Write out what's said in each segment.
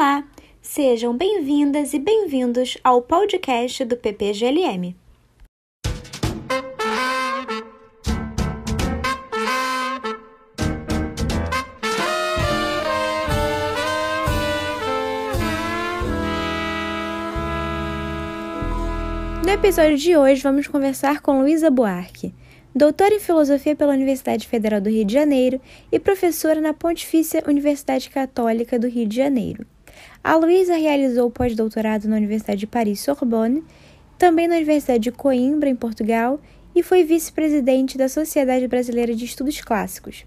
Olá, sejam bem-vindas e bem-vindos ao podcast do PPGLM. No episódio de hoje, vamos conversar com Luísa Buarque, doutora em Filosofia pela Universidade Federal do Rio de Janeiro e professora na Pontifícia Universidade Católica do Rio de Janeiro. A Luísa realizou pós-doutorado na Universidade de Paris-Sorbonne, também na Universidade de Coimbra, em Portugal, e foi vice-presidente da Sociedade Brasileira de Estudos Clássicos.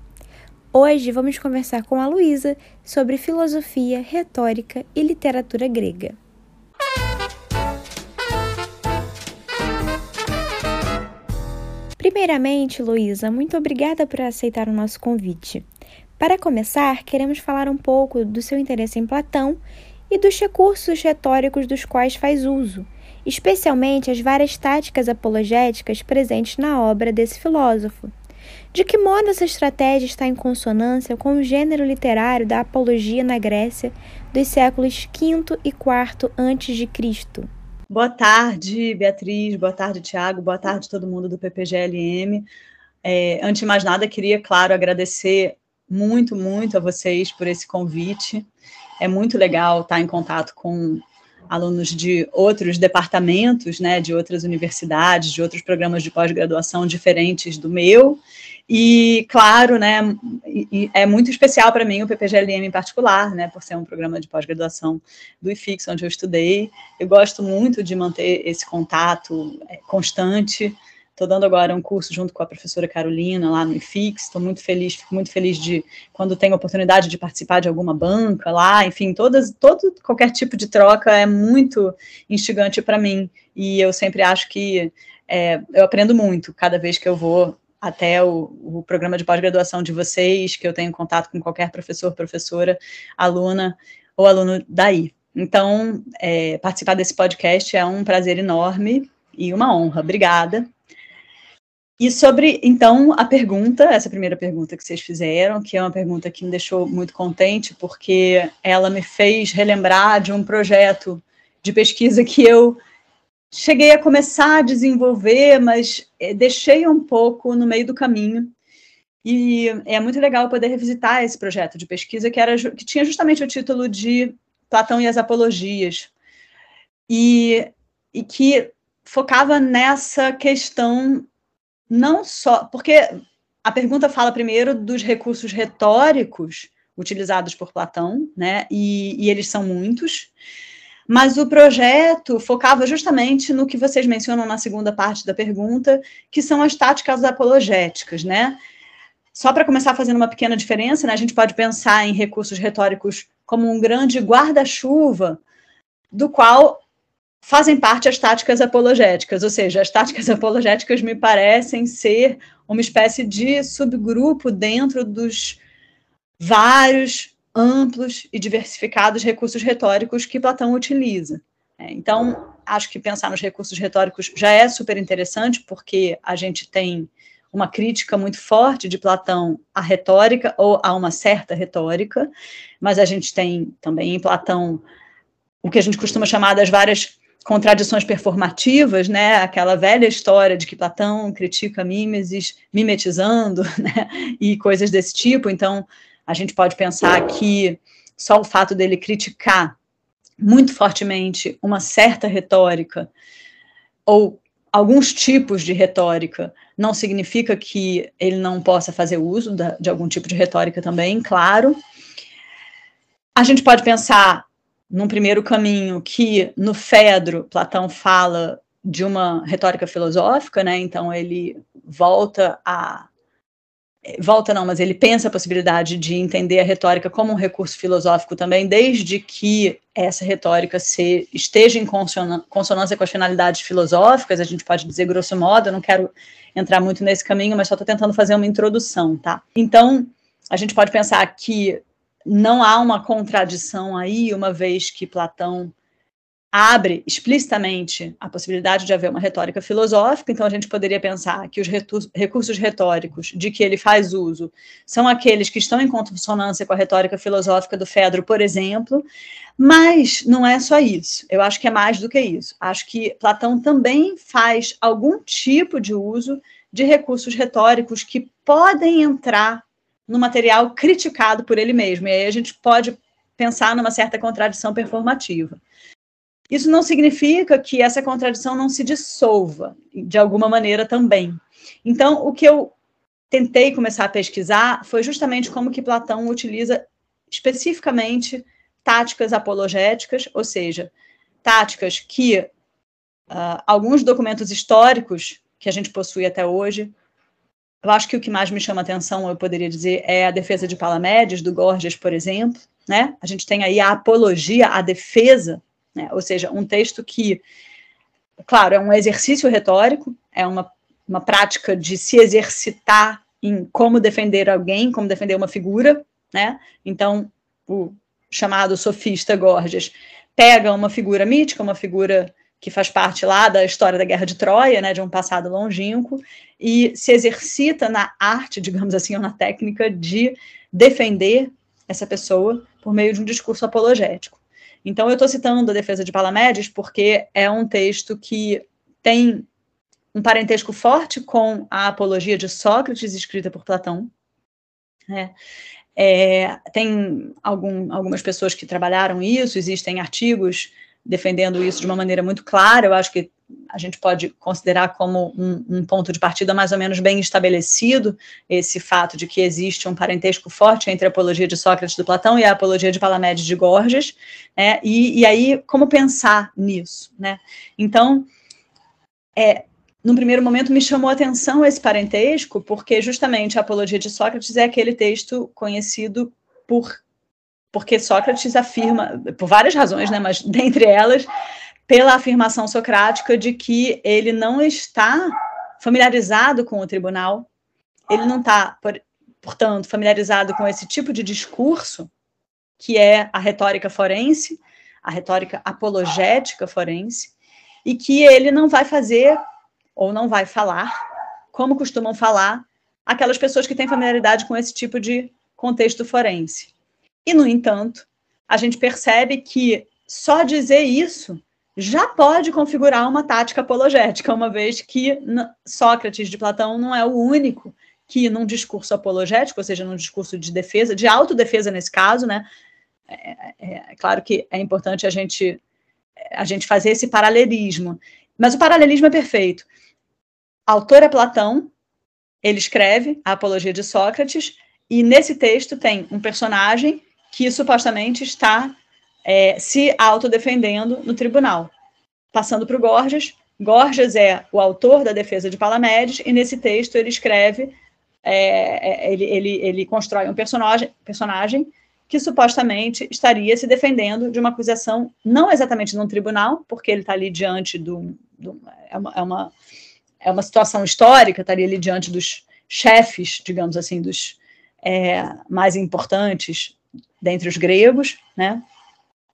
Hoje vamos conversar com a Luísa sobre filosofia, retórica e literatura grega. Primeiramente, Luísa, muito obrigada por aceitar o nosso convite. Para começar, queremos falar um pouco do seu interesse em Platão e dos recursos retóricos dos quais faz uso, especialmente as várias táticas apologéticas presentes na obra desse filósofo. De que modo essa estratégia está em consonância com o gênero literário da apologia na Grécia dos séculos V e IV a.C.? Boa tarde, Beatriz. Boa tarde, Tiago. Boa tarde, todo mundo do PPGLM. É, antes de mais nada, queria, claro, agradecer muito, muito a vocês por esse convite. É muito legal estar em contato com alunos de outros departamentos, né, de outras universidades, de outros programas de pós-graduação diferentes do meu. E, claro, né, é muito especial para mim o PPGLM em particular, né, por ser um programa de pós-graduação do IFIX, onde eu estudei. Eu gosto muito de manter esse contato é, constante. Estou dando agora um curso junto com a professora Carolina lá no IFIX. Estou muito feliz, fico muito feliz de quando tenho a oportunidade de participar de alguma banca lá. Enfim, todas, todo qualquer tipo de troca é muito instigante para mim. E eu sempre acho que é, eu aprendo muito cada vez que eu vou até o, o programa de pós-graduação de vocês, que eu tenho contato com qualquer professor, professora, aluna ou aluno daí. Então, é, participar desse podcast é um prazer enorme e uma honra. Obrigada. E sobre, então, a pergunta, essa primeira pergunta que vocês fizeram, que é uma pergunta que me deixou muito contente, porque ela me fez relembrar de um projeto de pesquisa que eu cheguei a começar a desenvolver, mas eh, deixei um pouco no meio do caminho. E é muito legal poder revisitar esse projeto de pesquisa que, era, que tinha justamente o título de Platão e as Apologias, e, e que focava nessa questão não só. Porque a pergunta fala primeiro dos recursos retóricos utilizados por Platão, né? E, e eles são muitos. Mas o projeto focava justamente no que vocês mencionam na segunda parte da pergunta, que são as táticas apologéticas, né? Só para começar fazendo uma pequena diferença, né, a gente pode pensar em recursos retóricos como um grande guarda-chuva, do qual fazem parte as táticas apologéticas, ou seja, as táticas apologéticas me parecem ser uma espécie de subgrupo dentro dos vários amplos e diversificados recursos retóricos que Platão utiliza. É, então, acho que pensar nos recursos retóricos já é super interessante, porque a gente tem uma crítica muito forte de Platão à retórica, ou a uma certa retórica, mas a gente tem também em Platão o que a gente costuma chamar das várias contradições performativas, né? Aquela velha história de que Platão critica Mimesis mimetizando, né? E coisas desse tipo. Então, a gente pode pensar que só o fato dele criticar muito fortemente uma certa retórica ou alguns tipos de retórica não significa que ele não possa fazer uso da, de algum tipo de retórica também, claro. A gente pode pensar, num primeiro caminho, que no Fedro, Platão fala de uma retórica filosófica, né? Então ele volta a volta não, mas ele pensa a possibilidade de entender a retórica como um recurso filosófico também, desde que essa retórica se, esteja em consonância com as finalidades filosóficas, a gente pode dizer grosso modo, eu não quero entrar muito nesse caminho, mas só estou tentando fazer uma introdução, tá? Então, a gente pode pensar que não há uma contradição aí, uma vez que Platão abre explicitamente a possibilidade de haver uma retórica filosófica, então a gente poderia pensar que os recursos retóricos de que ele faz uso são aqueles que estão em consonância com a retórica filosófica do Fedro, por exemplo, mas não é só isso, eu acho que é mais do que isso. Acho que Platão também faz algum tipo de uso de recursos retóricos que podem entrar no material criticado por ele mesmo, e aí a gente pode pensar numa certa contradição performativa. Isso não significa que essa contradição não se dissolva de alguma maneira também. Então, o que eu tentei começar a pesquisar foi justamente como que Platão utiliza especificamente táticas apologéticas, ou seja, táticas que uh, alguns documentos históricos que a gente possui até hoje, eu acho que o que mais me chama atenção, eu poderia dizer, é a defesa de Palamedes, do Gorgias, por exemplo, né? A gente tem aí a apologia, a defesa né? Ou seja, um texto que, claro, é um exercício retórico, é uma, uma prática de se exercitar em como defender alguém, como defender uma figura, né? Então, o chamado sofista Gorgias pega uma figura mítica, uma figura que faz parte lá da história da Guerra de Troia, né, de um passado longínquo, e se exercita na arte, digamos assim, ou na técnica de defender essa pessoa por meio de um discurso apologético. Então, eu estou citando a defesa de Palamedes porque é um texto que tem um parentesco forte com a apologia de Sócrates, escrita por Platão. É, é, tem algum, algumas pessoas que trabalharam isso, existem artigos defendendo isso de uma maneira muito clara. Eu acho que a gente pode considerar como um, um, ponto de partida mais ou menos bem estabelecido esse fato de que existe um parentesco forte entre a apologia de Sócrates do Platão e a apologia de Palamedes de Gorgias, né? E, e aí como pensar nisso, né? Então, é, num primeiro momento me chamou a atenção esse parentesco, porque justamente a apologia de Sócrates é aquele texto conhecido por porque Sócrates afirma, por várias razões, né, mas dentre elas, pela afirmação socrática de que ele não está familiarizado com o tribunal, ele não está, portanto, familiarizado com esse tipo de discurso, que é a retórica forense, a retórica apologética forense, e que ele não vai fazer ou não vai falar, como costumam falar aquelas pessoas que têm familiaridade com esse tipo de contexto forense. E, no entanto, a gente percebe que só dizer isso já pode configurar uma tática apologética, uma vez que Sócrates de Platão não é o único que, num discurso apologético, ou seja, num discurso de defesa, de autodefesa nesse caso, né? É, é, é claro que é importante a gente, a gente fazer esse paralelismo, mas o paralelismo é perfeito. autor é Platão, ele escreve a Apologia de Sócrates, e nesse texto tem um personagem que supostamente está é, se autodefendendo no tribunal. Passando para o Gorgias, Gorgias é o autor da defesa de Palamedes, e nesse texto ele escreve, é, é, ele, ele, ele constrói um personagem, personagem que supostamente estaria se defendendo de uma acusação, não exatamente num tribunal, porque ele está ali diante do. do é, uma, é, uma, é uma situação histórica, estaria ali diante dos chefes, digamos assim, dos é, mais importantes dentre os gregos, né?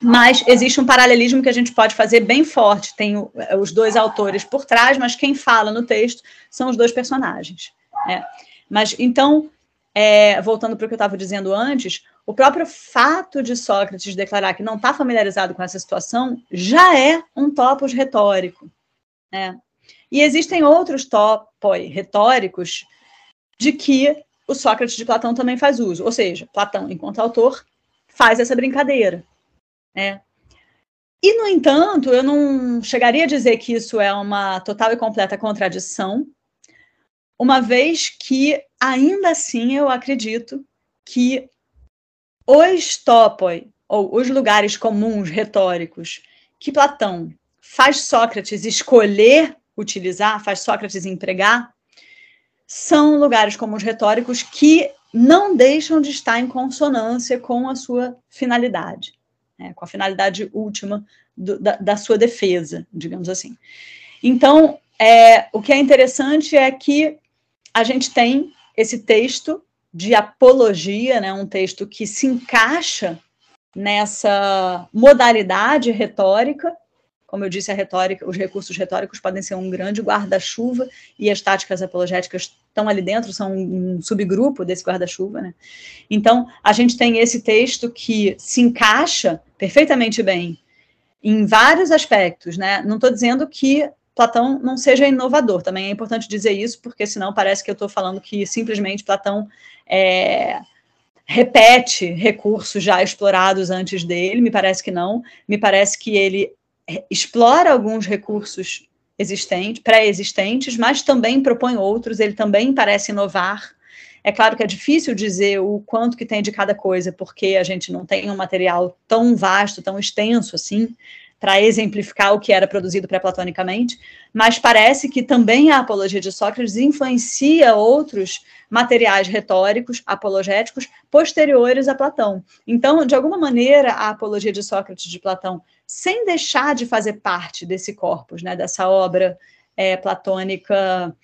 Mas existe um paralelismo que a gente pode fazer bem forte. Tem o, os dois autores por trás, mas quem fala no texto são os dois personagens. Né? Mas então, é, voltando para o que eu estava dizendo antes, o próprio fato de Sócrates declarar que não está familiarizado com essa situação já é um topos retórico. Né? E existem outros topoi retóricos de que o Sócrates de Platão também faz uso. Ou seja, Platão, enquanto autor, faz essa brincadeira. Né? E, no entanto, eu não chegaria a dizer que isso é uma total e completa contradição, uma vez que, ainda assim, eu acredito que os topoi, ou os lugares comuns retóricos, que Platão faz Sócrates escolher utilizar, faz Sócrates empregar, são lugares comuns retóricos que não deixam de estar em consonância com a sua finalidade, né, com a finalidade última do, da, da, sua defesa, digamos assim. Então, é, o que é interessante é que a gente tem esse texto de apologia, né, um texto que se encaixa nessa modalidade retórica, como eu disse, a retórica, os recursos retóricos podem ser um grande guarda-chuva e as táticas apologéticas estão ali dentro, são um subgrupo desse guarda-chuva, né? Então, a gente tem esse texto que se encaixa perfeitamente bem em vários aspectos, né? Não estou dizendo que Platão não seja inovador, também é importante dizer isso, porque senão parece que eu estou falando que simplesmente Platão é, repete recursos já explorados antes dele, me parece que não, me parece que ele explora alguns recursos existentes, pré-existentes, mas também propõe outros, ele também parece inovar. É claro que é difícil dizer o quanto que tem de cada coisa, porque a gente não tem um material tão vasto, tão extenso assim, para exemplificar o que era produzido pré-platonicamente, mas parece que também a apologia de Sócrates influencia outros materiais retóricos, apologéticos, posteriores a Platão. Então, de alguma maneira, a apologia de Sócrates de Platão sem deixar de fazer parte desse corpus, né, dessa obra é, platônica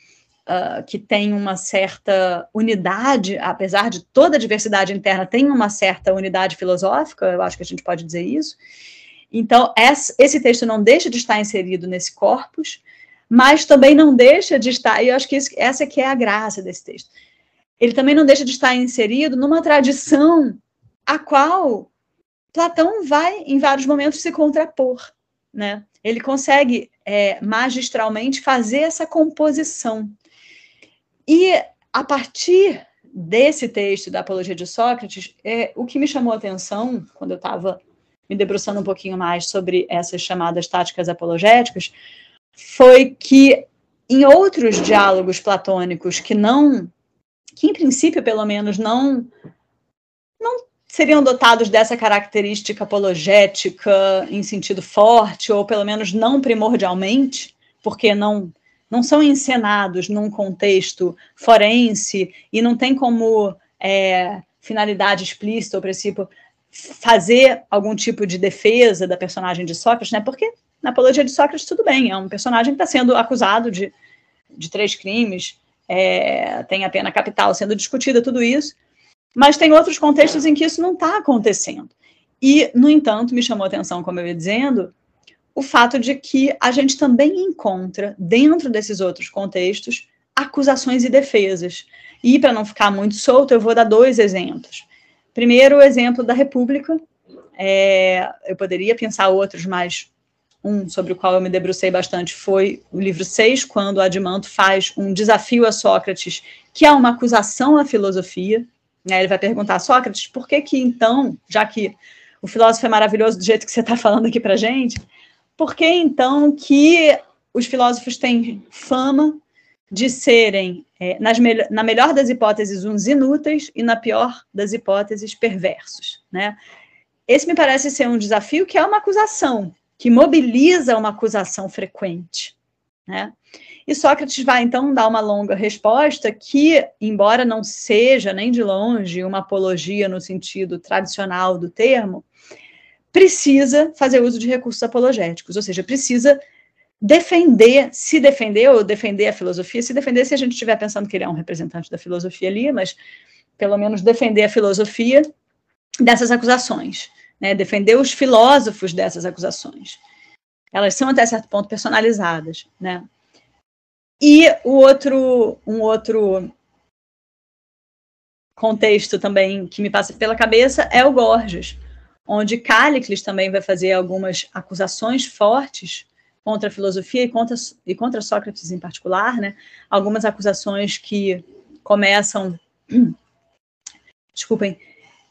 uh, que tem uma certa unidade, apesar de toda a diversidade interna, tem uma certa unidade filosófica, eu acho que a gente pode dizer isso. Então, esse texto não deixa de estar inserido nesse corpus, mas também não deixa de estar, e eu acho que isso, essa que é a graça desse texto. Ele também não deixa de estar inserido numa tradição a qual Platão vai, em vários momentos, se contrapor. Né? Ele consegue é, magistralmente fazer essa composição. E a partir desse texto da Apologia de Sócrates, é, o que me chamou a atenção, quando eu estava me debruçando um pouquinho mais sobre essas chamadas táticas apologéticas, foi que em outros diálogos platônicos que não, que em princípio pelo menos não, não seriam dotados dessa característica apologética em sentido forte, ou pelo menos não primordialmente, porque não, não são encenados num contexto forense e não tem como é, finalidade explícita ou princípio fazer algum tipo de defesa da personagem de Sócrates, né? Porque na apologia de Sócrates tudo bem, é um personagem que está sendo acusado de, de três crimes, é, tem a pena capital sendo discutida, tudo isso, mas tem outros contextos em que isso não está acontecendo. E, no entanto, me chamou a atenção, como eu ia dizendo, o fato de que a gente também encontra, dentro desses outros contextos, acusações e defesas. E, para não ficar muito solto, eu vou dar dois exemplos. Primeiro, o exemplo da República. É, eu poderia pensar outros, mas um sobre o qual eu me debrucei bastante foi o livro 6, quando Adimanto faz um desafio a Sócrates, que é uma acusação à filosofia. Né? Ele vai perguntar, Sócrates, por que que então, já que o filósofo é maravilhoso do jeito que você está falando aqui para gente, por que então que os filósofos têm fama de serem, é, nas me na melhor das hipóteses, uns inúteis e na pior das hipóteses, perversos? Né? Esse me parece ser um desafio que é uma acusação, que mobiliza uma acusação frequente. Né? E Sócrates vai então dar uma longa resposta que, embora não seja nem de longe uma apologia no sentido tradicional do termo, precisa fazer uso de recursos apologéticos, ou seja, precisa defender, se defender ou defender a filosofia, se defender se a gente estiver pensando que ele é um representante da filosofia ali, mas pelo menos defender a filosofia dessas acusações, né? defender os filósofos dessas acusações. Elas são até certo ponto personalizadas, né? E o outro, um outro contexto também que me passa pela cabeça é o Gorgias, onde Cálicles também vai fazer algumas acusações fortes contra a filosofia e contra, e contra Sócrates em particular, né? Algumas acusações que começam, desculpem,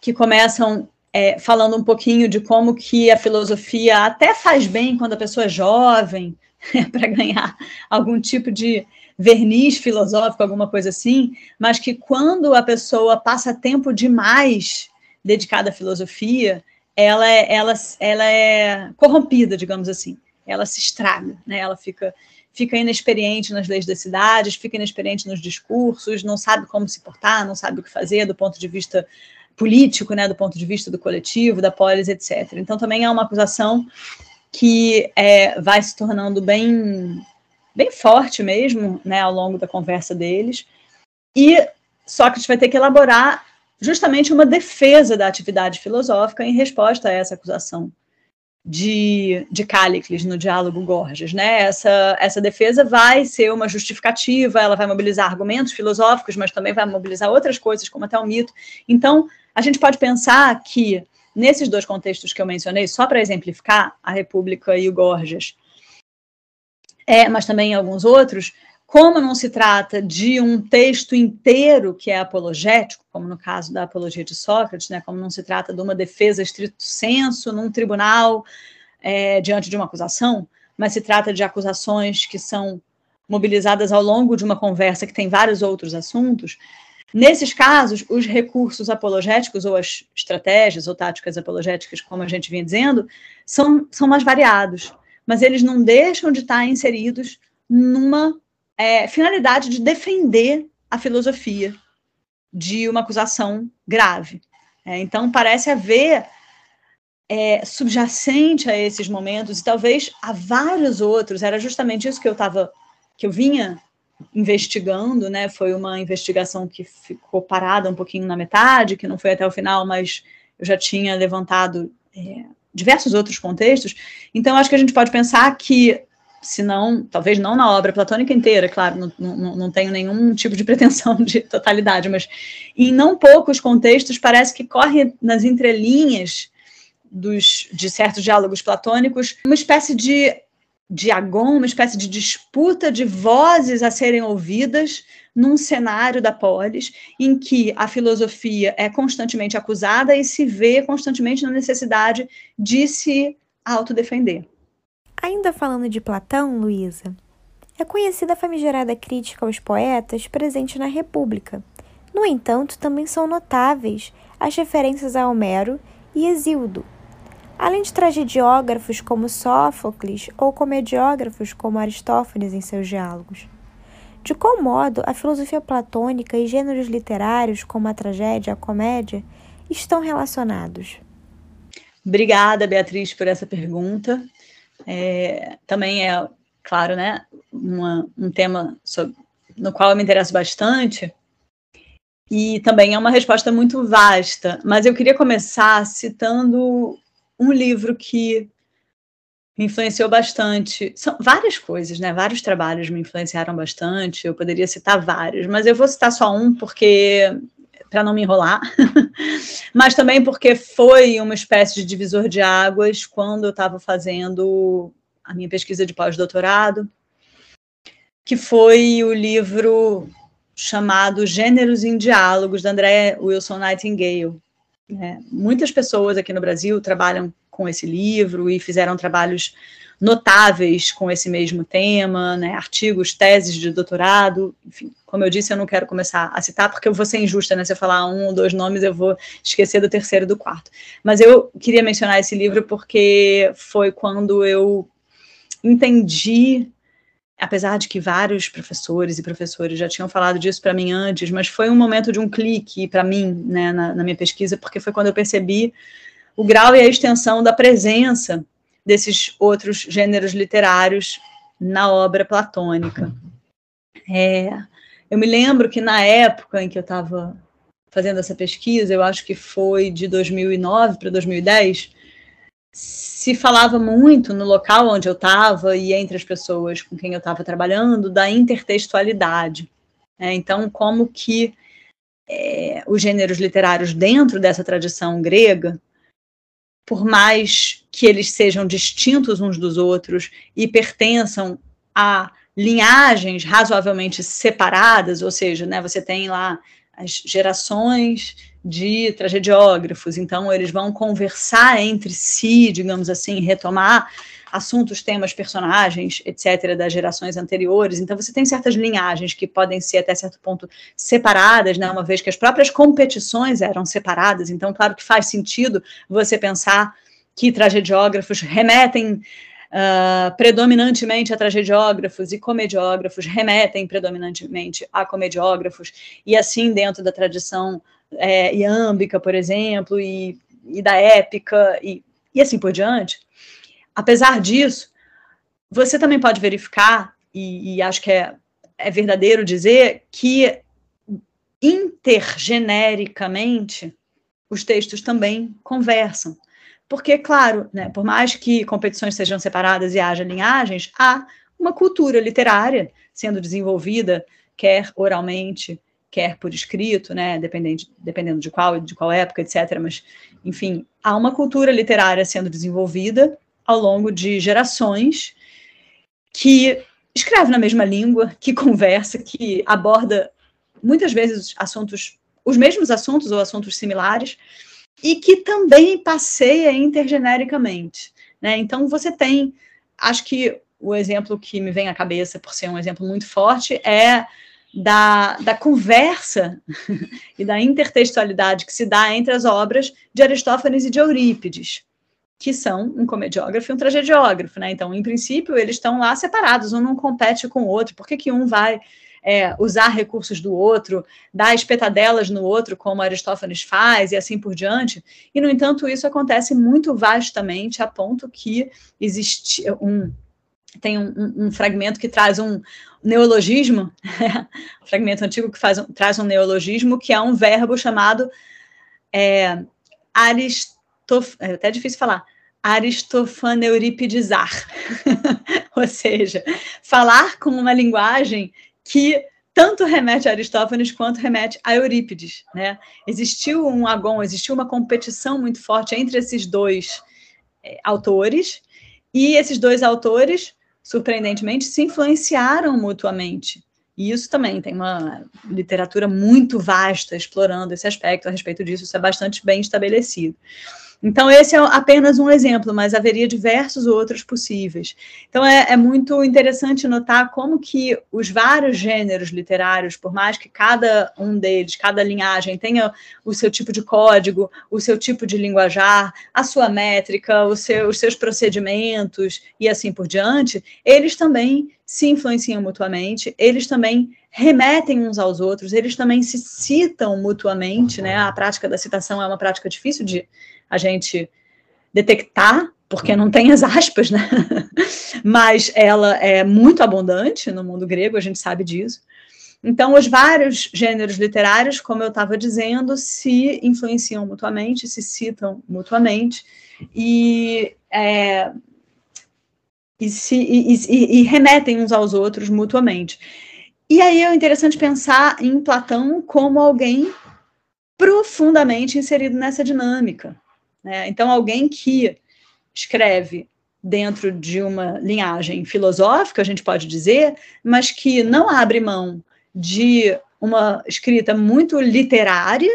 que começam é, falando um pouquinho de como que a filosofia até faz bem quando a pessoa é jovem, para ganhar algum tipo de verniz filosófico, alguma coisa assim, mas que quando a pessoa passa tempo demais dedicada à filosofia, ela é, ela, ela é corrompida, digamos assim. Ela se estraga, né? Ela fica fica inexperiente nas leis das cidades, fica inexperiente nos discursos, não sabe como se portar, não sabe o que fazer do ponto de vista político, né, do ponto de vista do coletivo, da polis, etc. Então também é uma acusação que é, vai se tornando bem, bem forte mesmo, né, ao longo da conversa deles. E Sócrates vai ter que elaborar justamente uma defesa da atividade filosófica em resposta a essa acusação de, de Cállicles no diálogo Gorgias, né? Essa, essa defesa vai ser uma justificativa, ela vai mobilizar argumentos filosóficos, mas também vai mobilizar outras coisas, como até o mito. Então, a gente pode pensar que, nesses dois contextos que eu mencionei, só para exemplificar, a República e o Gorgias, é, mas também em alguns outros, como não se trata de um texto inteiro que é apologético, como no caso da apologia de Sócrates, né, como não se trata de uma defesa estrito senso num tribunal é, diante de uma acusação, mas se trata de acusações que são mobilizadas ao longo de uma conversa que tem vários outros assuntos. Nesses casos, os recursos apologéticos, ou as estratégias ou táticas apologéticas, como a gente vinha dizendo, são, são mais variados, mas eles não deixam de estar inseridos numa é, finalidade de defender a filosofia de uma acusação grave. É, então, parece haver é, subjacente a esses momentos, e talvez a vários outros, era justamente isso que eu estava, que eu vinha investigando, né? Foi uma investigação que ficou parada um pouquinho na metade, que não foi até o final, mas eu já tinha levantado é, diversos outros contextos. Então, acho que a gente pode pensar que se não, talvez não na obra platônica inteira, claro, não, não, não tenho nenhum tipo de pretensão de totalidade, mas em não poucos contextos parece que corre nas entrelinhas dos, de certos diálogos platônicos uma espécie de diagon, uma espécie de disputa de vozes a serem ouvidas num cenário da polis, em que a filosofia é constantemente acusada e se vê constantemente na necessidade de se autodefender. Ainda falando de Platão, Luísa, é conhecida a famigerada crítica aos poetas presente na República. No entanto, também são notáveis as referências a Homero e Exildo, além de tragediógrafos como Sófocles ou comediógrafos como Aristófanes em seus diálogos. De qual modo a filosofia platônica e gêneros literários como a tragédia e a comédia estão relacionados? Obrigada, Beatriz, por essa pergunta. É, também é, claro, né, uma, um tema sobre, no qual eu me interesso bastante, e também é uma resposta muito vasta, mas eu queria começar citando um livro que me influenciou bastante. São várias coisas, né? Vários trabalhos me influenciaram bastante. Eu poderia citar vários, mas eu vou citar só um porque para não me enrolar, mas também porque foi uma espécie de divisor de águas quando eu estava fazendo a minha pesquisa de pós-doutorado, que foi o livro chamado Gêneros em Diálogos, da Andrea Wilson Nightingale. É, muitas pessoas aqui no Brasil trabalham com esse livro e fizeram trabalhos notáveis com esse mesmo tema, né, artigos, teses de doutorado, enfim, como eu disse, eu não quero começar a citar porque eu vou ser injusta, né, se eu falar um ou dois nomes eu vou esquecer do terceiro e do quarto, mas eu queria mencionar esse livro porque foi quando eu entendi, apesar de que vários professores e professores já tinham falado disso para mim antes, mas foi um momento de um clique para mim, né, na, na minha pesquisa, porque foi quando eu percebi o grau e a extensão da presença desses outros gêneros literários na obra platônica. É, eu me lembro que na época em que eu estava fazendo essa pesquisa, eu acho que foi de 2009 para 2010, se falava muito no local onde eu estava e entre as pessoas com quem eu estava trabalhando da intertextualidade. É, então, como que é, os gêneros literários dentro dessa tradição grega por mais que eles sejam distintos uns dos outros e pertençam a linhagens razoavelmente separadas, ou seja, né, você tem lá as gerações de tragediógrafos, então eles vão conversar entre si, digamos assim, retomar assuntos, temas, personagens, etc., das gerações anteriores. Então, você tem certas linhagens que podem ser, até certo ponto, separadas, né, uma vez que as próprias competições eram separadas. Então, claro que faz sentido você pensar que tragediógrafos remetem Uh, predominantemente a tragediógrafos e comediógrafos remetem predominantemente a comediógrafos, e assim dentro da tradição é, iâmbica, por exemplo, e, e da épica, e, e assim por diante. Apesar disso, você também pode verificar, e, e acho que é, é verdadeiro dizer, que intergenericamente os textos também conversam. porque, claro, né, por mais que competições sejam separadas e haja linhagens, há uma cultura literária sendo desenvolvida, quer oralmente, quer por escrito, né, dependendo, dependendo de qual, de qual época, etc. Mas, enfim, há uma cultura literária sendo desenvolvida ao longo de gerações que escreve na mesma língua, que conversa, que aborda muitas vezes assuntos, os mesmos assuntos ou assuntos similares, e que também passeia intergenericamente. Né? Então, você tem, acho que o exemplo que me vem à cabeça, por ser um exemplo muito forte, é da, da conversa e da intertextualidade que se dá entre as obras de Aristófanes e de Eurípides que são um comediógrafo e um tragediógrafo, né? Então, em princípio, eles estão lá separados, um não compete com o outro. Por que, que um vai é, usar recursos do outro, dar espetadelas no outro, como Aristófanes faz, e assim por diante? E, no entanto, isso acontece muito vastamente, a ponto que existe um. Tem um, um, um fragmento que traz um neologismo, um fragmento antigo que faz, traz um neologismo, que é um verbo chamado é, Aristófanes é até difícil falar, aristofaneuripidizar, ou seja, falar com uma linguagem que tanto remete a Aristófanes quanto remete a Eurípides, né? Existiu um agon, existiu uma competição muito forte entre esses dois é, autores, e esses dois autores, surpreendentemente, se influenciaram mutuamente. E isso também tem uma literatura muito vasta explorando esse aspecto a respeito disso, isso é bastante bem estabelecido. Então, esse é apenas um exemplo, mas haveria diversos outros possíveis. Então, é, é, muito interessante notar como que os vários gêneros literários, por mais que cada um deles, cada linhagem tenha o seu tipo de código, o seu tipo de linguajar, a sua métrica, seu, os seus procedimentos e assim por diante, eles também se influenciam mutuamente, eles também remetem uns aos outros, eles também se citam mutuamente, né? A prática da citação é uma prática difícil de a gente detectar, porque não tem as aspas, né? Mas ela é muito abundante no mundo grego, a gente sabe disso. Então, os vários gêneros literários, como eu estava dizendo, se influenciam mutuamente, se citam mutuamente e, é, e, se, e, e, e remetem uns aos outros mutuamente. E aí é interessante pensar em Platão como alguém profundamente inserido nessa dinâmica. Né? Então, alguém que escreve dentro de uma linhagem filosófica, a gente pode dizer, mas que não abre mão de uma escrita muito literária,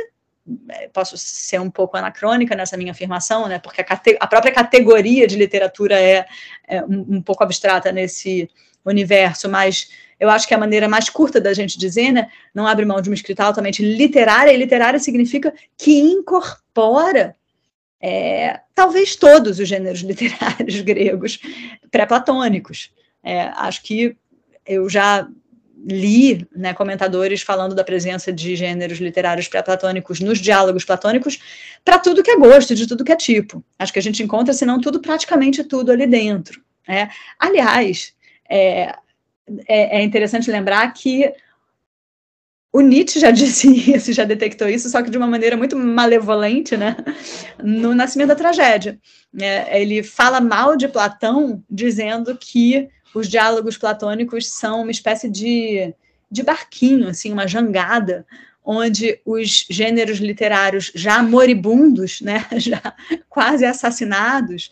é, posso ser um pouco anacrônica nessa minha afirmação, né, porque a, a própria categoria de literatura é, é um, um, pouco abstrata nesse universo, mas eu acho que a maneira mais curta da gente dizer, né, não abre mão de uma escrita altamente literária, e literária significa que incorpora é, talvez todos os gêneros literários gregos pré-platônicos. É, acho que eu já li né, comentadores falando da presença de gêneros literários pré-platônicos nos diálogos platônicos para tudo que é gosto, de tudo que é tipo. Acho que a gente encontra, se não tudo, praticamente tudo ali dentro. Né? Aliás, é, é, é interessante lembrar que o Nietzsche já disse isso, já detectou isso, só que de uma maneira muito malevolente, né? No Nascimento da Tragédia. É, ele fala mal de Platão, dizendo que os diálogos platônicos são uma espécie de, de barquinho, assim, uma jangada, onde os gêneros literários já moribundos, né, já quase assassinados,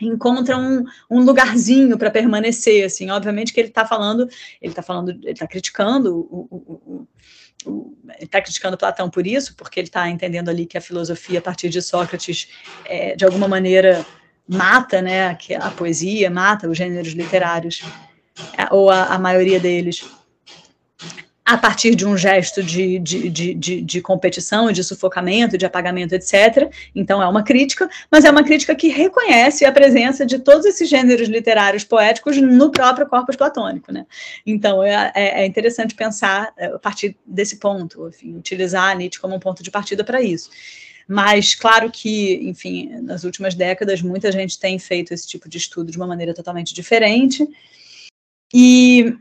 encontram um, um lugarzinho para permanecer, assim, obviamente que ele está falando, ele está falando, ele está criticando o, o, o está criticando Platão por isso, porque ele está entendendo ali que a filosofia, a partir de Sócrates, é, de alguma maneira mata né, que a poesia, mata os gêneros literários, é, ou a, a maioria deles a partir de um gesto de, de, de, de, de competição, de sufocamento, de apagamento, etc. Então é uma crítica, mas é uma crítica que reconhece a presença de todos esses gêneros literários poéticos no próprio corpus platônico. Né? Então é, é, é interessante pensar é, a partir desse ponto, enfim, utilizar Nietzsche como um ponto de partida para isso. Mas, claro que, enfim, nas últimas décadas, muita gente tem feito esse tipo de estudo de uma maneira totalmente diferente. E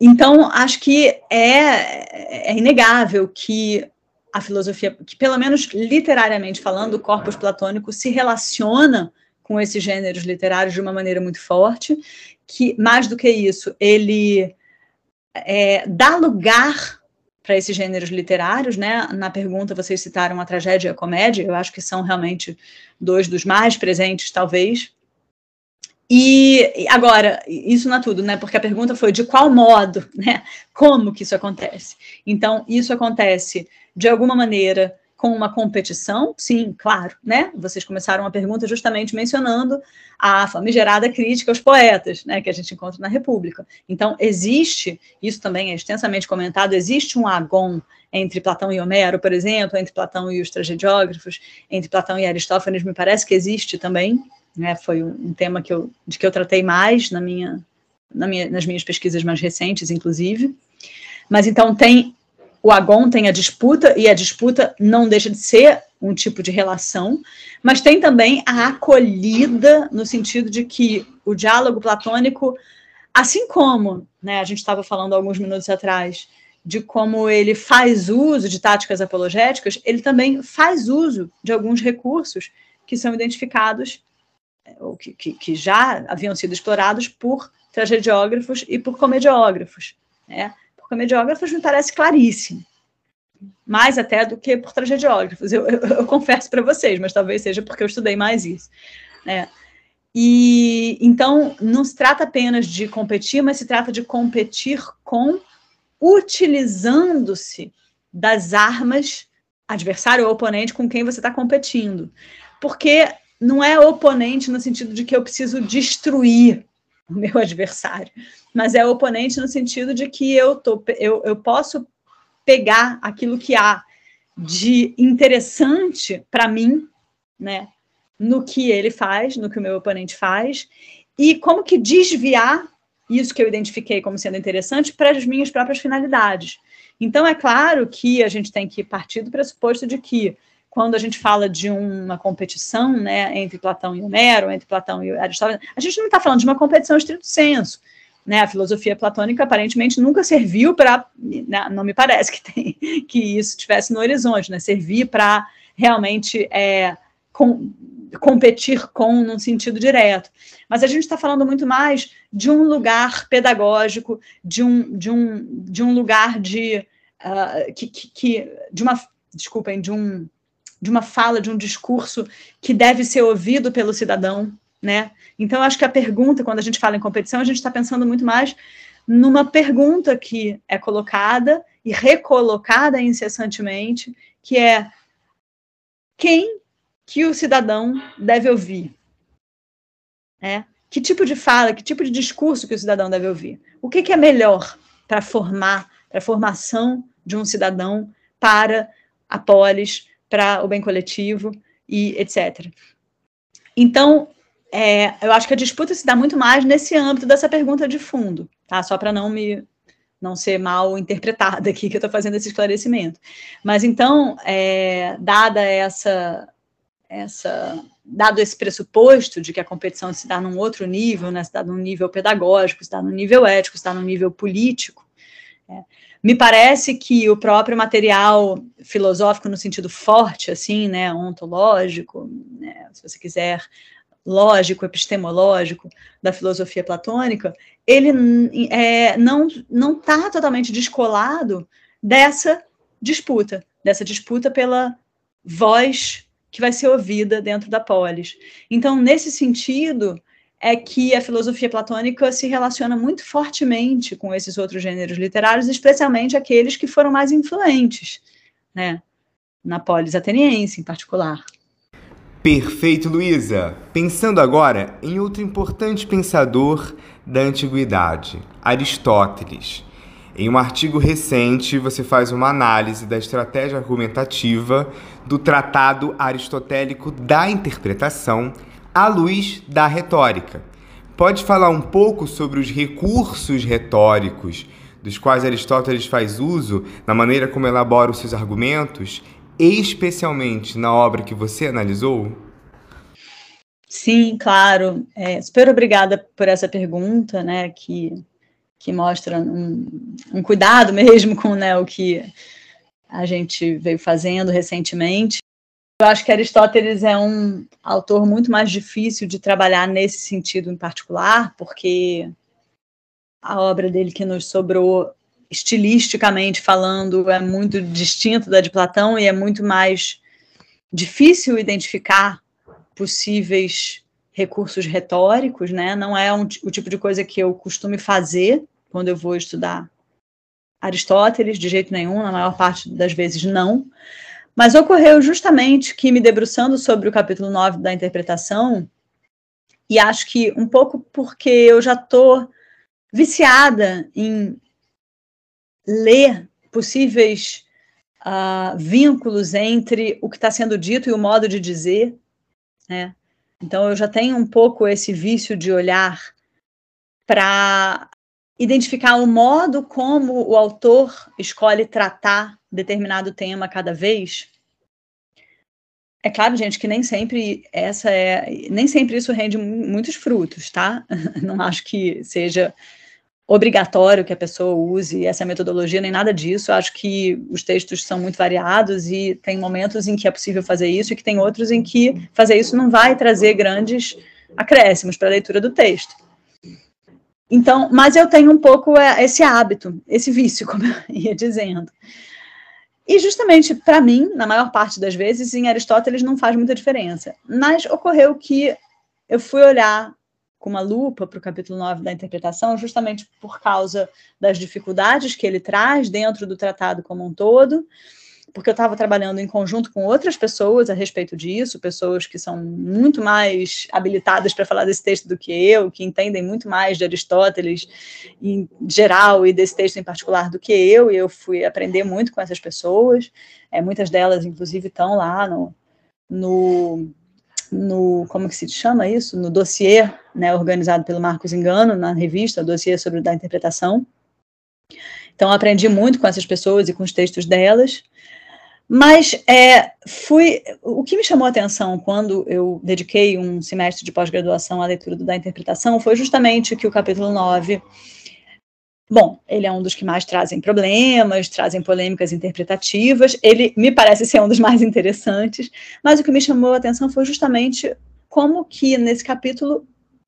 então, acho que é, é inegável que a filosofia, que pelo menos literariamente falando, o corpus platônico se relaciona com esses gêneros literários de uma maneira muito forte, que mais do que isso, ele é, dá lugar para esses gêneros literários, né? Na pergunta vocês citaram a tragédia e a comédia, eu acho que são realmente dois dos mais presentes, talvez. E agora, isso não é tudo, né? Porque a pergunta foi de qual modo, né? Como que isso acontece? Então, isso acontece de alguma maneira com uma competição? Sim, claro, né? Vocês começaram a pergunta justamente mencionando a famigerada crítica aos poetas, né, que a gente encontra na República. Então, existe, isso também é extensamente comentado, existe um agon entre Platão e Homero, por exemplo, entre Platão e os tragediógrafos, entre Platão e Aristófanes, me parece que existe também, né, foi um tema que eu, de que eu tratei mais na minha, na minha, nas minhas pesquisas mais recentes, inclusive. Mas então tem o agon tem a disputa, e a disputa não deixa de ser um tipo de relação, mas tem também a acolhida, no sentido de que o diálogo platônico, assim como né, a gente estava falando alguns minutos atrás, de como ele faz uso de táticas apologéticas, ele também faz uso de alguns recursos que são identificados, ou que, que, que já haviam sido explorados por tragediógrafos e por comediógrafos. Né? por comediógrafos me parece claríssimo. Mais até do que por tragediógrafos, eu, eu, eu confesso para vocês, mas talvez seja porque eu estudei mais isso. Né? E então não se trata apenas de competir, mas se trata de competir com utilizando-se das armas adversário ou oponente com quem você está competindo. Porque não é oponente no sentido de que eu preciso destruir o meu adversário, mas é oponente no sentido de que eu, tô, eu, eu posso pegar aquilo que há de interessante para mim, né, no que ele faz, no que o meu oponente faz, e como que desviar isso que eu identifiquei como sendo interessante para as minhas próprias finalidades. Então, é claro que a gente tem que partir do pressuposto de que quando a gente fala de uma competição né, entre Platão e Homero, entre Platão e Aristóteles, a gente não está falando de uma competição estrito senso. Né, a filosofia platônica aparentemente nunca serviu para, né, não me parece que, tem, que isso tivesse no horizonte, né, servir para realmente é, com, competir com num sentido direto. Mas a gente está falando muito mais de um lugar pedagógico, de um, de um, de um lugar de, uh, que, que, que, de uma, desculpem, de um de uma fala, de um discurso que deve ser ouvido pelo cidadão, né? Então, acho que a pergunta, quando a gente fala em competição, a gente está pensando muito mais numa pergunta que é colocada e recolocada incessantemente, que é quem que o cidadão deve ouvir? É? Que tipo de fala, que tipo de discurso que o cidadão deve ouvir? O que, que é melhor para formar, para a formação de um cidadão para a polis, para o bem coletivo e etc. Então, é, eu acho que a disputa se dá muito mais nesse âmbito dessa pergunta de fundo, tá? Só para não me não ser mal interpretada aqui que eu estou fazendo esse esclarecimento. Mas então, é, dada essa essa dado esse pressuposto de que a competição se dá num outro nível, né, se dá num nível pedagógico, se dá num nível ético, se dá num nível político, é, me parece que o próprio material filosófico, no sentido forte, assim, né, ontológico, né, se você quiser, lógico, epistemológico, da filosofia platônica, ele é, não não está totalmente descolado dessa disputa, dessa disputa pela voz que vai ser ouvida dentro da polis. Então, nesse sentido, é que a filosofia platônica se relaciona muito fortemente com esses outros gêneros literários, especialmente aqueles que foram mais influentes, né? Na polis ateniense, em particular. Perfeito, Luísa! Pensando agora em outro importante pensador da antiguidade, Aristóteles. Em um artigo recente, você faz uma análise da estratégia argumentativa do Tratado Aristotélico da Interpretação à luz da retórica. Pode falar um pouco sobre os recursos retóricos dos quais Aristóteles faz uso na maneira como elabora os seus argumentos, especialmente na obra que você analisou? Sim, claro. É, super obrigada por essa pergunta, né, que, que mostra um, um cuidado mesmo com né, o que a gente veio fazendo recentemente. Eu acho que Aristóteles é um autor muito mais difícil de trabalhar nesse sentido em particular, porque a obra dele que nos sobrou, estilisticamente falando, é muito distinta da de Platão e é muito mais difícil identificar possíveis recursos retóricos, né? Não é um, o tipo de coisa que eu costumo fazer quando eu vou estudar Aristóteles, de jeito nenhum, na maior parte das vezes não. Mas ocorreu justamente que, me debruçando sobre o capítulo 9 da interpretação, e acho que um pouco porque eu já estou viciada em ler possíveis uh, vínculos entre o que está sendo dito e o modo de dizer, né? Então eu já tenho um pouco esse vício de olhar para identificar o modo como o autor escolhe tratar determinado tema cada vez. É claro, gente, que nem sempre essa é, nem sempre isso rende muitos frutos, tá? Não acho que seja obrigatório que a pessoa use essa metodologia, nem nada disso. Acho que os textos são muito variados e tem momentos em que é possível fazer isso e que tem outros em que fazer isso não vai trazer grandes acréscimos para a leitura do texto. Então, mas eu tenho um pouco é, esse hábito, esse vício, como eu ia dizendo. E justamente para mim, na maior parte das vezes, em Aristóteles não faz muita diferença. Mas ocorreu que eu fui olhar com uma lupa para o capítulo 9 da interpretação, justamente por causa das dificuldades que ele traz dentro do tratado como um todo, porque eu estava trabalhando em conjunto com outras pessoas a respeito disso, pessoas que são muito mais habilitadas para falar desse texto do que eu, que entendem muito mais de Aristóteles em geral e desse texto em particular do que eu, e eu fui aprender muito com essas pessoas. É, muitas delas, inclusive, estão lá no, no no como que se chama isso? No dossiê, né, organizado pelo Marcos Engano, na revista, o dossiê sobre da interpretação. Então, aprendi muito com essas pessoas e com os textos delas. Mas é, fui. O que me chamou a atenção quando eu dediquei um semestre de pós-graduação à leitura da interpretação foi justamente que o capítulo 9 Bom, ele é um dos que mais trazem problemas, trazem polêmicas interpretativas. Ele me parece ser um dos mais interessantes, mas o que me chamou a atenção foi justamente como que nesse capítulo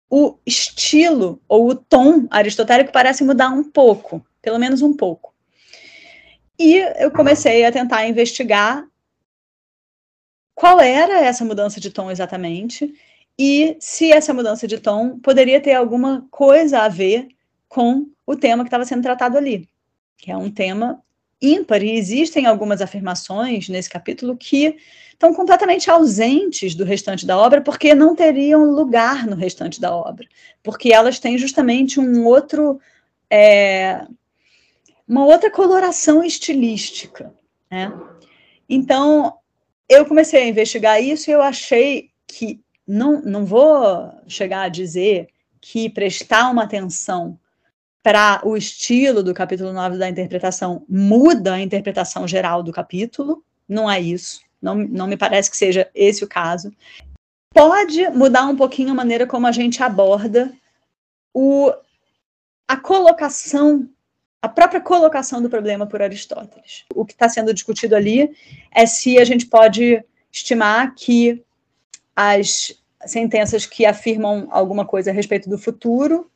o estilo ou o tom aristotélico parece mudar um pouco, pelo menos um pouco. E eu comecei a tentar investigar qual era essa mudança de tom exatamente e se essa mudança de tom poderia ter alguma coisa a ver com o tema que estava sendo tratado ali, que é um tema ímpar, e existem algumas afirmações nesse capítulo que estão completamente ausentes do restante da obra, porque não teriam lugar no restante da obra, porque elas têm justamente um outro. É, uma outra coloração estilística. Né? Então, eu comecei a investigar isso e eu achei que não, não vou chegar a dizer que prestar uma atenção para o estilo do capítulo 9 da interpretação muda a interpretação geral do capítulo, não é isso, não, não me parece que seja esse o caso. Pode mudar um pouquinho a maneira como a gente aborda o, a colocação, a própria colocação do problema por Aristóteles. O que está sendo discutido ali é se a gente pode estimar que as sentenças que afirmam alguma coisa a respeito do futuro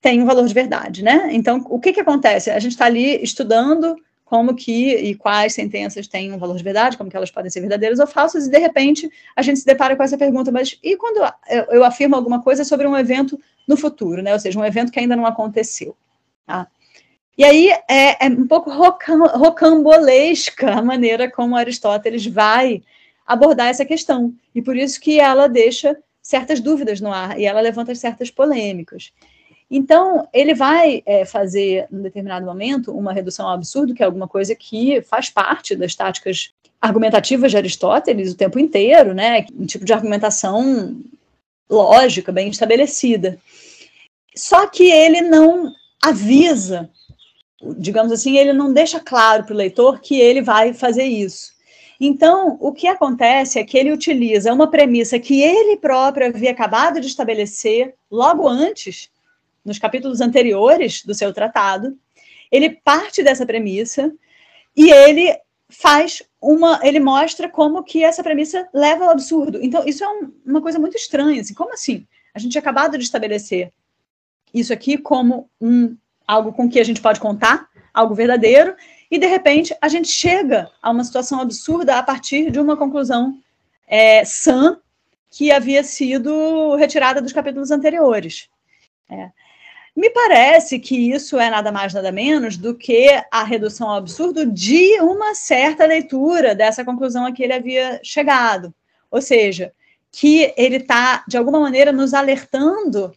tem um valor de verdade, né? Então, o que que acontece? A gente está ali estudando como que e quais sentenças têm um valor de verdade, como que elas podem ser verdadeiras ou falsas, e de repente a gente se depara com essa pergunta, mas e quando eu, eu afirmo alguma coisa sobre um evento no futuro, né? Ou seja, um evento que ainda não aconteceu. Tá? E aí é, é um pouco rocam, rocambolesca a maneira como Aristóteles vai abordar essa questão. E por isso que ela deixa certas dúvidas no ar e ela levanta certas polêmicas. Então, ele vai é, fazer, em determinado momento, uma redução ao absurdo, que é alguma coisa que faz parte das táticas argumentativas de Aristóteles o tempo inteiro, né? Um tipo de argumentação lógica, bem estabelecida. Só que ele não avisa, digamos assim, ele não deixa claro para o leitor que ele vai fazer isso. Então, o que acontece é que ele utiliza uma premissa que ele próprio havia acabado de estabelecer logo antes nos capítulos anteriores do seu tratado, ele parte dessa premissa e ele faz uma, ele mostra como que essa premissa leva ao absurdo. Então, isso é um, uma coisa muito estranha, assim, como assim? A gente acabado de estabelecer isso aqui como um algo com que a gente pode contar, algo verdadeiro, e de repente a gente chega a uma situação absurda a partir de uma conclusão é, sã que havia sido retirada dos capítulos anteriores. É. Me parece que isso é nada mais, nada menos do que a redução ao absurdo de uma certa leitura dessa conclusão a que ele havia chegado. Ou seja, que ele está, de alguma maneira, nos alertando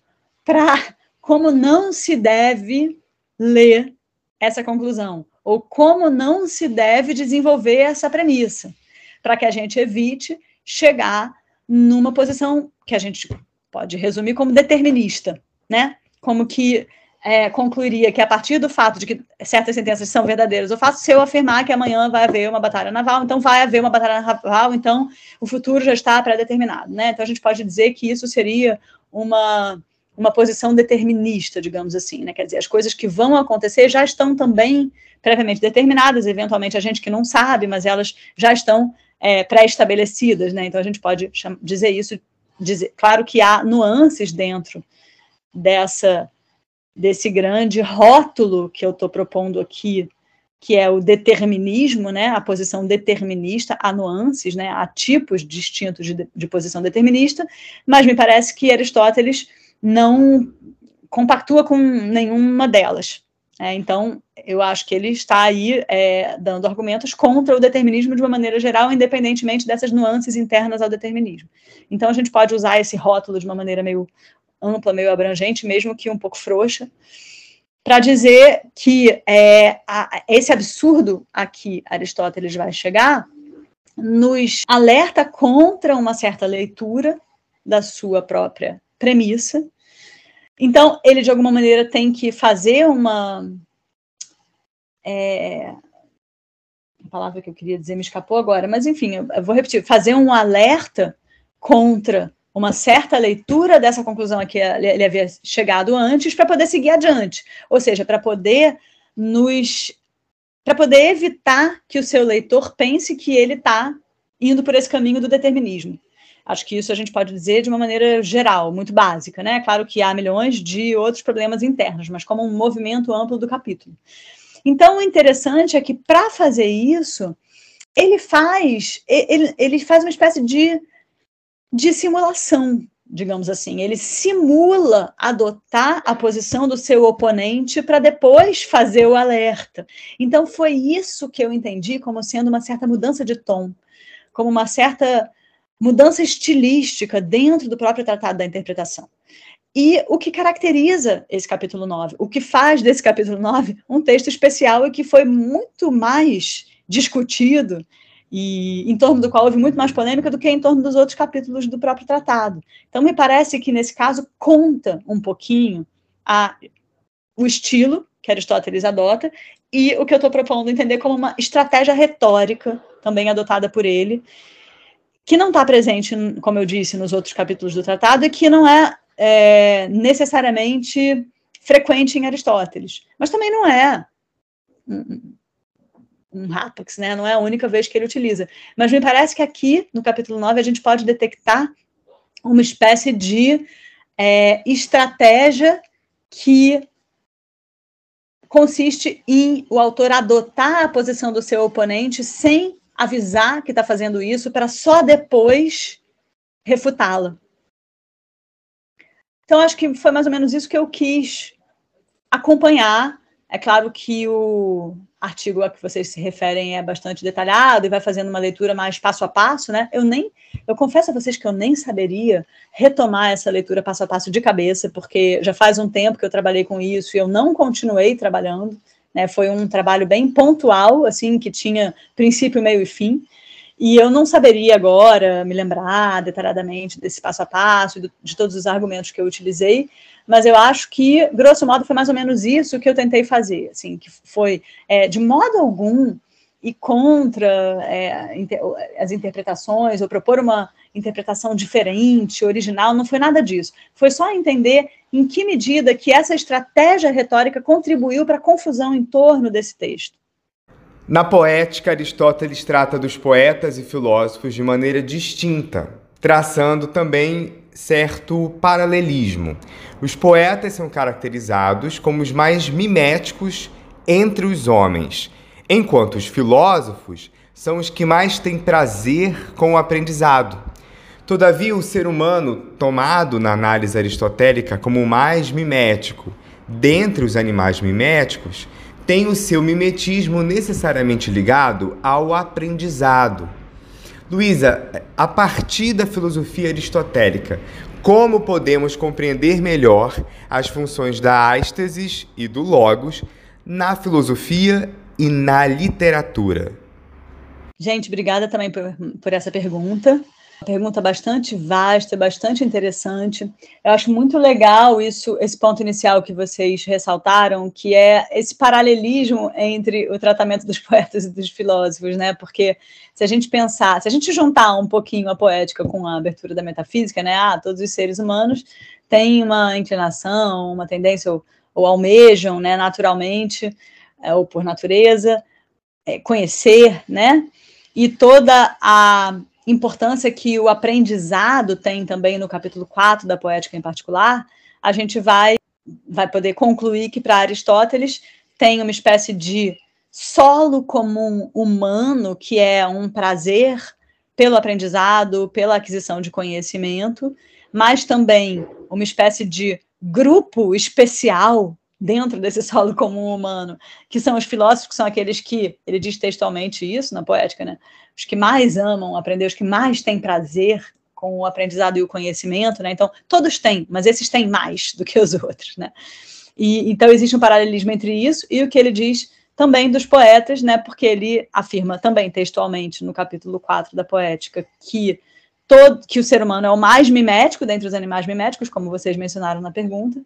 para como não se deve ler essa conclusão, ou como não se deve desenvolver essa premissa, para que a gente evite chegar numa posição que a gente pode resumir como determinista, né? como que é, concluiria que a partir do fato de que certas sentenças são verdadeiras, o fato se eu afirmar que amanhã vai haver uma batalha naval, então vai haver uma batalha naval, então o futuro já está pré-determinado, né? Então a gente pode dizer que isso seria uma uma posição determinista, digamos assim, né? Quer dizer, as coisas que vão acontecer já estão também previamente determinadas, eventualmente a gente que não sabe, mas elas já estão é, pré-estabelecidas, né? Então a gente pode dizer isso, dizer, claro que há nuances dentro dessa desse grande rótulo que eu estou propondo aqui, que é o determinismo, né, a posição determinista, há nuances, né, há tipos distintos de, de posição determinista, mas me parece que Aristóteles não compactua com nenhuma delas. É, então, eu acho que ele está aí é, dando argumentos contra o determinismo de uma maneira geral, independentemente dessas nuances internas ao determinismo. Então, a gente pode usar esse rótulo de uma maneira meio ampla, meio abrangente, mesmo que um pouco frouxa, para dizer que é, a, esse absurdo a que Aristóteles vai chegar nos alerta contra uma certa leitura da sua própria premissa. Então, ele, de alguma maneira, tem que fazer uma. É, a palavra que eu queria dizer me escapou agora, mas enfim, eu, vou repetir: fazer um alerta contra uma certa leitura dessa conclusão a que ele havia chegado antes para poder seguir adiante, ou seja, para poder nos para poder evitar que o seu leitor pense que ele está indo por esse caminho do determinismo. Acho que isso a gente pode dizer de uma maneira geral, muito básica, né? Claro que há milhões de outros problemas internos, mas como um movimento amplo do capítulo. Então, o interessante é que para fazer isso, ele faz ele, ele faz uma espécie de de simulação, digamos assim. Ele simula adotar a posição do seu oponente para depois fazer o alerta. Então, foi isso que eu entendi como sendo uma certa mudança de tom, como uma certa mudança estilística dentro do próprio tratado da interpretação. E o que caracteriza esse capítulo 9, o que faz desse capítulo 9 um texto especial e que foi muito mais discutido e em torno do qual houve muito mais polêmica do que em torno dos outros capítulos do próprio tratado. Então, me parece que nesse caso conta um pouquinho a, o estilo que Aristóteles adota e o que eu estou propondo entender como uma estratégia retórica também adotada por ele, que não está presente, como eu disse, nos outros capítulos do tratado e que não é, é necessariamente frequente em Aristóteles, mas também não é um rápax, né? Não é a única vez que ele utiliza. Mas me parece que aqui, no capítulo 9, a gente pode detectar uma espécie de é, estratégia que consiste em o autor adotar a posição do seu oponente sem avisar que está fazendo isso, para só depois refutá-la. Então, acho que foi mais ou menos isso que eu quis acompanhar. É claro que o, artigo a que vocês se referem é bastante detalhado e vai fazendo uma leitura mais passo a passo, né? Eu nem, eu confesso a vocês que eu nem saberia retomar essa leitura passo a passo de cabeça, porque já faz um tempo que eu trabalhei com isso e eu não continuei trabalhando, né? Foi um trabalho bem pontual, assim, que tinha princípio, meio e fim. E eu não saberia agora me lembrar detalhadamente desse passo a passo, de todos os argumentos que eu utilizei, mas eu acho que, grosso modo, foi mais ou menos isso que eu tentei fazer, assim, que foi, é, de modo algum, e contra é, as interpretações, ou propor uma interpretação diferente, original, não foi nada disso. Foi só entender em que medida que essa estratégia retórica contribuiu para a confusão em torno desse texto. Na poética, Aristóteles trata dos poetas e filósofos de maneira distinta, traçando também certo paralelismo. Os poetas são caracterizados como os mais miméticos entre os homens, enquanto os filósofos são os que mais têm prazer com o aprendizado. Todavia, o ser humano, tomado na análise aristotélica como o mais mimético dentre os animais miméticos, tem o seu mimetismo necessariamente ligado ao aprendizado. Luísa, a partir da filosofia aristotélica, como podemos compreender melhor as funções da ástesis e do logos na filosofia e na literatura? Gente, obrigada também por, por essa pergunta. Pergunta bastante vasta, bastante interessante. Eu acho muito legal isso, esse ponto inicial que vocês ressaltaram, que é esse paralelismo entre o tratamento dos poetas e dos filósofos, né? Porque se a gente pensar, se a gente juntar um pouquinho a poética com a abertura da metafísica, né? Ah, todos os seres humanos têm uma inclinação, uma tendência ou, ou almejam, né? Naturalmente é, ou por natureza, é, conhecer, né? E toda a importância que o aprendizado tem também no capítulo 4 da Poética em particular, a gente vai, vai poder concluir que para Aristóteles tem uma espécie de solo comum humano, que é um prazer pelo aprendizado, pela aquisição de conhecimento, mas também uma espécie de grupo especial dentro desse solo comum humano, que são os filósofos, que são aqueles que, ele diz textualmente isso na poética, né? Os que mais amam aprender, os que mais têm prazer com o aprendizado e o conhecimento, né? Então, todos têm, mas esses têm mais do que os outros, né? E então existe um paralelismo entre isso e o que ele diz também dos poetas, né? Porque ele afirma também textualmente no capítulo 4 da poética que todo que o ser humano é o mais mimético dentre os animais miméticos, como vocês mencionaram na pergunta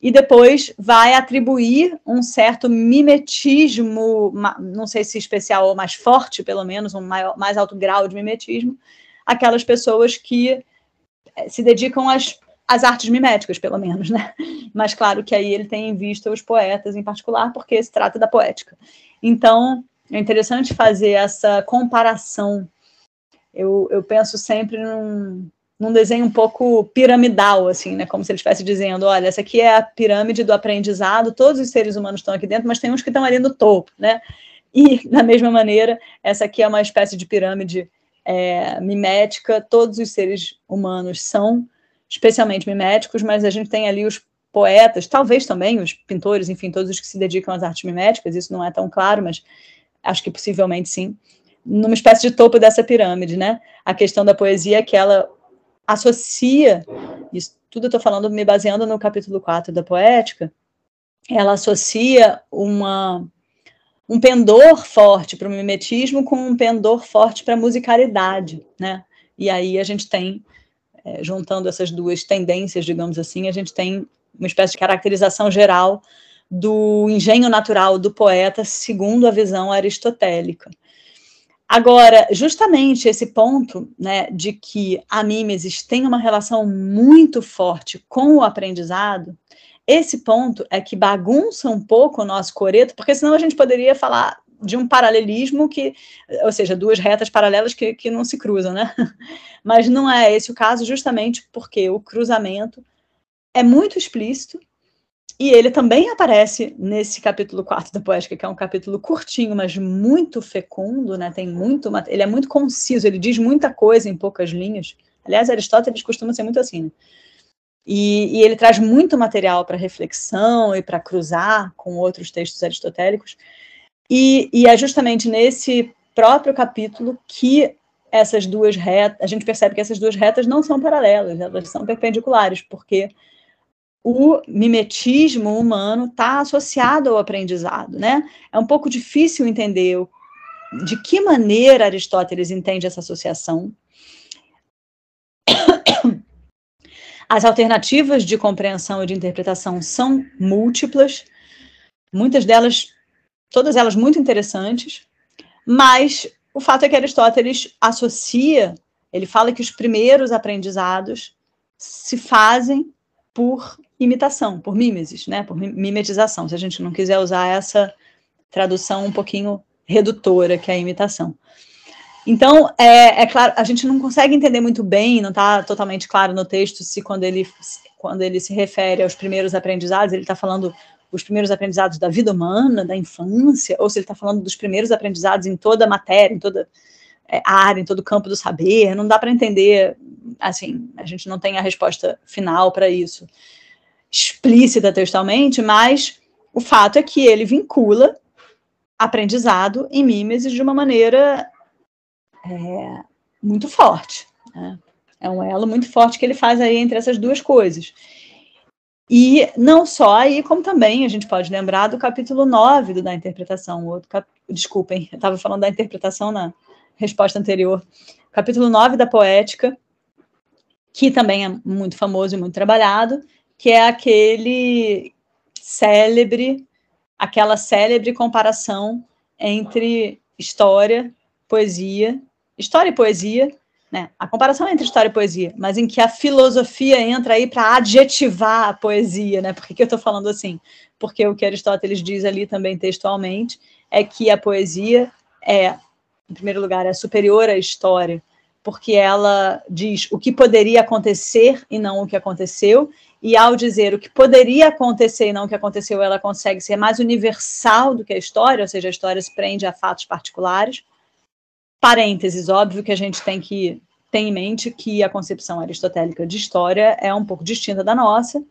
e depois vai atribuir um certo mimetismo, não sei se especial ou mais forte, pelo menos, um maior, mais alto grau de mimetismo, aquelas pessoas que eh, se dedicam às, às artes miméticas, pelo menos, né? Mas claro que aí ele tem em vista os poetas em particular, porque se trata da poética. Então, é interessante fazer essa comparação. Eu, eu penso sempre num, num desenho um pouco piramidal, assim, né? Como se ele estivesse dizendo, olha, essa aqui é a pirâmide do aprendizado, todos os seres humanos estão aqui dentro, mas tem uns que estão ali no topo, né? E, da mesma maneira, essa aqui é uma espécie de pirâmide é, mimética, todos os seres humanos são especialmente miméticos, mas a gente tem ali os poetas, talvez também os pintores, enfim, todos os que se dedicam às artes miméticas, isso não é tão claro, mas acho que possivelmente sim, numa espécie de topo dessa pirâmide, né? A questão da poesia é que ela associa, isso tudo eu estou falando me baseando no capítulo 4 da poética, ela associa uma, um pendor forte para o mimetismo com um pendor forte para a musicalidade, né? E aí a gente tem, é, juntando essas duas tendências, digamos assim, a gente tem uma espécie de caracterização geral do engenho natural do poeta segundo a visão aristotélica. Agora, justamente esse ponto, né, de que a mimesis tem uma relação muito forte com o aprendizado, esse ponto é que bagunça um pouco o nosso coreto, porque senão a gente poderia falar de um paralelismo que, ou seja, duas retas paralelas que, que não se cruzam, né? Mas não é esse o caso, justamente porque o cruzamento é muito explícito e ele também aparece nesse capítulo 4 da Poética, que é um capítulo curtinho, mas muito fecundo, né? Tem muito, ele é muito conciso, ele diz muita coisa em poucas linhas. Aliás, Aristóteles costuma ser muito assim, né? E, e ele traz muito material para reflexão e para cruzar com outros textos aristotélicos. E, e é justamente nesse próprio capítulo que essas duas retas, a gente percebe que essas duas retas não são paralelas, elas são perpendiculares, porque o mimetismo humano está associado ao aprendizado, né? É um pouco difícil entender de que maneira Aristóteles entende essa associação. As alternativas de compreensão e de interpretação são múltiplas, muitas delas, todas elas muito interessantes, mas o fato é que Aristóteles associa, ele fala que os primeiros aprendizados se fazem por imitação, por mimesis, né, por mimetização, se a gente não quiser usar essa tradução um pouquinho redutora que é a imitação. Então, é, é, claro, a gente não consegue entender muito bem, não está totalmente claro no texto se quando ele, quando ele se refere aos primeiros aprendizados, ele está falando os primeiros aprendizados da vida humana, da infância, ou se ele está falando dos primeiros aprendizados em toda a matéria, em toda é, área, em todo o campo do saber. Não dá para entender, assim, a gente não tem a resposta final para isso explícita textualmente, mas o fato é que ele vincula aprendizado e mimesis de uma maneira é, muito forte. Né? É um elo muito forte que ele faz aí entre essas duas coisas. E não só aí, como também a gente pode lembrar do capítulo 9 do da interpretação. Outro cap... Desculpem, eu estava falando da interpretação na resposta anterior. Capítulo 9 da poética, que também é muito famoso e muito trabalhado, que é aquele célebre, aquela célebre comparação entre história, poesia história e poesia, né? A comparação entre história e poesia, mas em que a filosofia entra aí para adjetivar a poesia, né? Por que, que eu estou falando assim? Porque o que Aristóteles diz ali também textualmente é que a poesia é, em primeiro lugar, é superior à história, porque ela diz o que poderia acontecer e não o que aconteceu, e ao dizer o que poderia acontecer e não o que aconteceu, ela consegue ser mais universal do que a história, ou seja, a história se prende a fatos particulares. Parênteses, óbvio que a gente tem que ter em mente que a concepção aristotélica de história é um pouco distinta da nossa.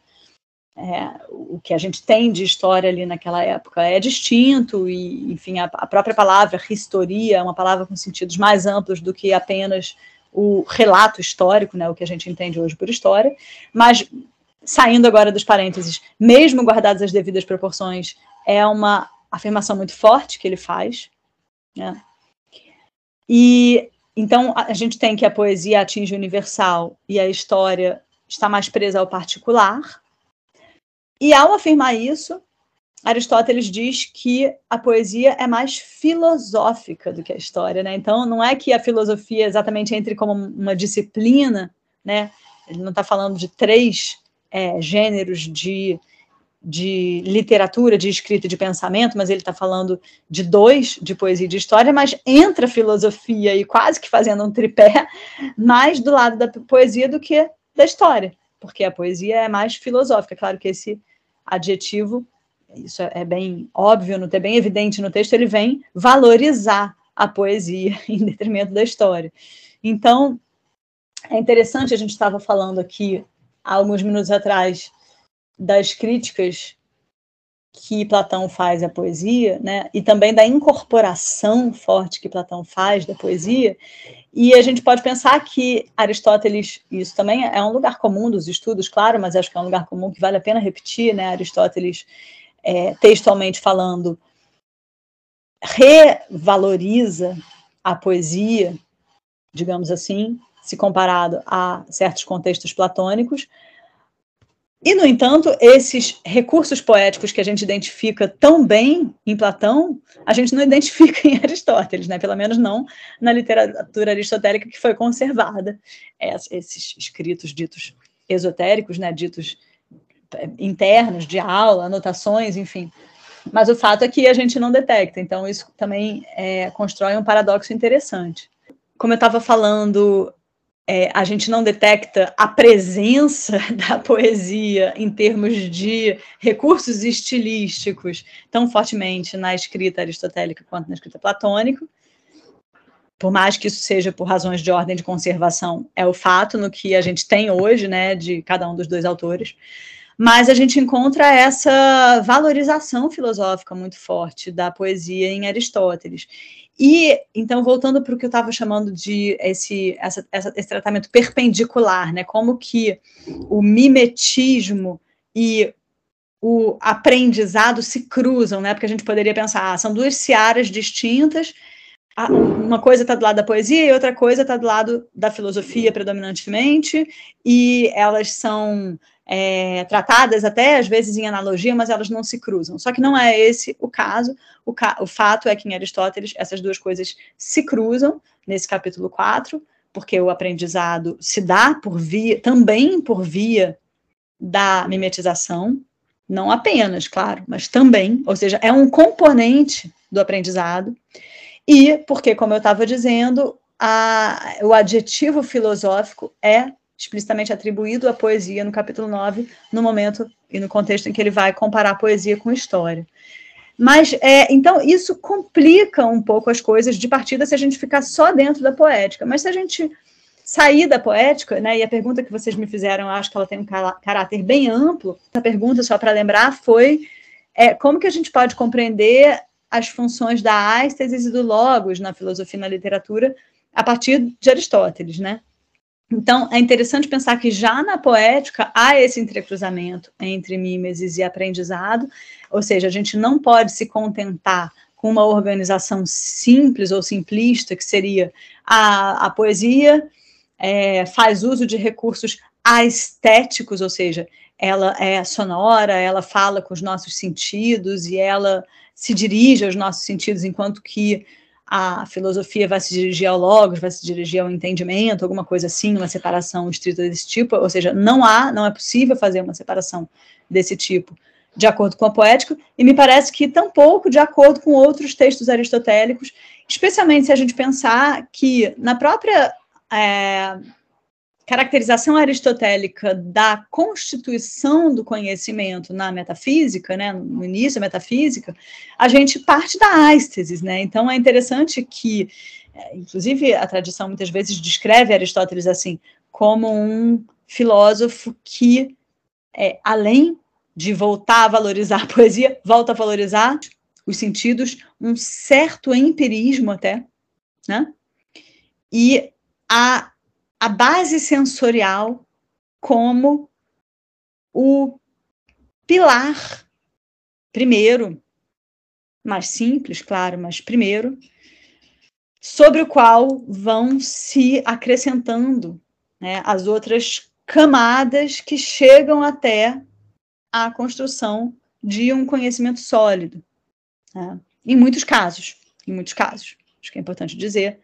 É, o que a gente tem de história ali naquela época é distinto, e, enfim, a, a própria palavra historia é uma palavra com sentidos mais amplos do que apenas o relato histórico, né, o que a gente entende hoje por história, mas saindo agora dos parênteses, mesmo guardadas as devidas proporções, é uma afirmação muito forte que ele faz, né? E então a gente tem que a poesia atinge o universal e a história está mais presa ao particular. E ao afirmar isso, Aristóteles diz que a poesia é mais filosófica do que a história, né? Então não é que a filosofia exatamente entre como uma disciplina, né? Ele não está falando de três é, gêneros de de literatura, de escrita de pensamento, mas ele está falando de dois, de poesia e de história, mas entra filosofia e quase que fazendo um tripé mais do lado da poesia do que da história, porque a poesia é mais filosófica. Claro que esse adjetivo, isso é bem óbvio, é bem evidente no texto, ele vem valorizar a poesia em detrimento da história. Então, é interessante, a gente estava falando aqui há alguns minutos atrás das críticas que Platão faz à poesia, né, e também da incorporação forte que Platão faz da poesia, e a gente pode pensar que Aristóteles, isso também é um lugar comum dos estudos, claro, mas acho que é um lugar comum que vale a pena repetir, né, Aristóteles, é, textualmente falando, revaloriza a poesia, digamos assim, se comparado a certos contextos platônicos, e, no entanto, esses recursos poéticos que a gente identifica tão bem em Platão, a gente não identifica em Aristóteles, né? pelo menos não na literatura aristotélica que foi conservada. Esses escritos ditos esotéricos, né? ditos é, internos, de aula, anotações, enfim. Mas o fato é que a gente não detecta, então isso também é, constrói um paradoxo interessante. Como eu estava falando é, a gente não detecta a presença da poesia em termos de recursos estilísticos tão fortemente na escrita aristotélica quanto na escrita platônica. Por mais que isso seja por razões de ordem de conservação, é o fato no que a gente tem hoje, né, de cada um dos dois autores. Mas a gente encontra essa valorização filosófica muito forte da poesia em Aristóteles. E, então, voltando para o que eu estava chamando de esse, essa, essa, esse tratamento perpendicular, né? Como que o mimetismo e o aprendizado se cruzam, né? Porque a gente poderia pensar, ah, são duas searas distintas, uma coisa está do lado da poesia e outra coisa está do lado da filosofia predominantemente, e elas são é, tratadas até às vezes em analogia, mas elas não se cruzam. Só que não é esse o caso. O, ca o fato é que em Aristóteles essas duas coisas se cruzam nesse capítulo 4, porque o aprendizado se dá por via, também por via da mimetização, não apenas, claro, mas também, ou seja, é um componente do aprendizado, e porque, como eu estava dizendo, a, o adjetivo filosófico é explicitamente atribuído à poesia no capítulo 9, no momento e no contexto em que ele vai comparar poesia com história. Mas, é, então, isso complica um pouco as coisas de partida se a gente ficar só dentro da poética. Mas se a gente sair da poética, né, e a pergunta que vocês me fizeram, eu acho que ela tem um caráter bem amplo, a pergunta, só para lembrar, foi é, como que a gente pode compreender as funções da ástesis e do logos na filosofia e na literatura a partir de Aristóteles, né? Então, é interessante pensar que já na poética há esse entrecruzamento entre mimesis e aprendizado, ou seja, a gente não pode se contentar com uma organização simples ou simplista, que seria a, a poesia é, faz uso de recursos estéticos, ou seja, ela é sonora, ela fala com os nossos sentidos e ela se dirige aos nossos sentidos, enquanto que a filosofia vai se dirigir ao logos, vai se dirigir ao entendimento, alguma coisa assim, uma separação estrita desse tipo, ou seja, não há, não é possível fazer uma separação desse tipo de acordo com a poética, e me parece que tampouco de acordo com outros textos aristotélicos, especialmente se a gente pensar que na própria é, caracterização aristotélica da constituição do conhecimento na metafísica, né, no início da metafísica, a gente parte da ástesis, né? Então é interessante que, é, inclusive, a tradição muitas vezes descreve Aristóteles assim como um filósofo que, é, além de voltar a valorizar a poesia, volta a valorizar os sentidos, um certo empirismo até, né? E a a base sensorial como o pilar, primeiro, mais simples, claro, mas primeiro, sobre o qual vão se acrescentando né, as outras camadas que chegam até a construção de um conhecimento sólido. Né? Em muitos casos, em muitos casos, acho que é importante dizer.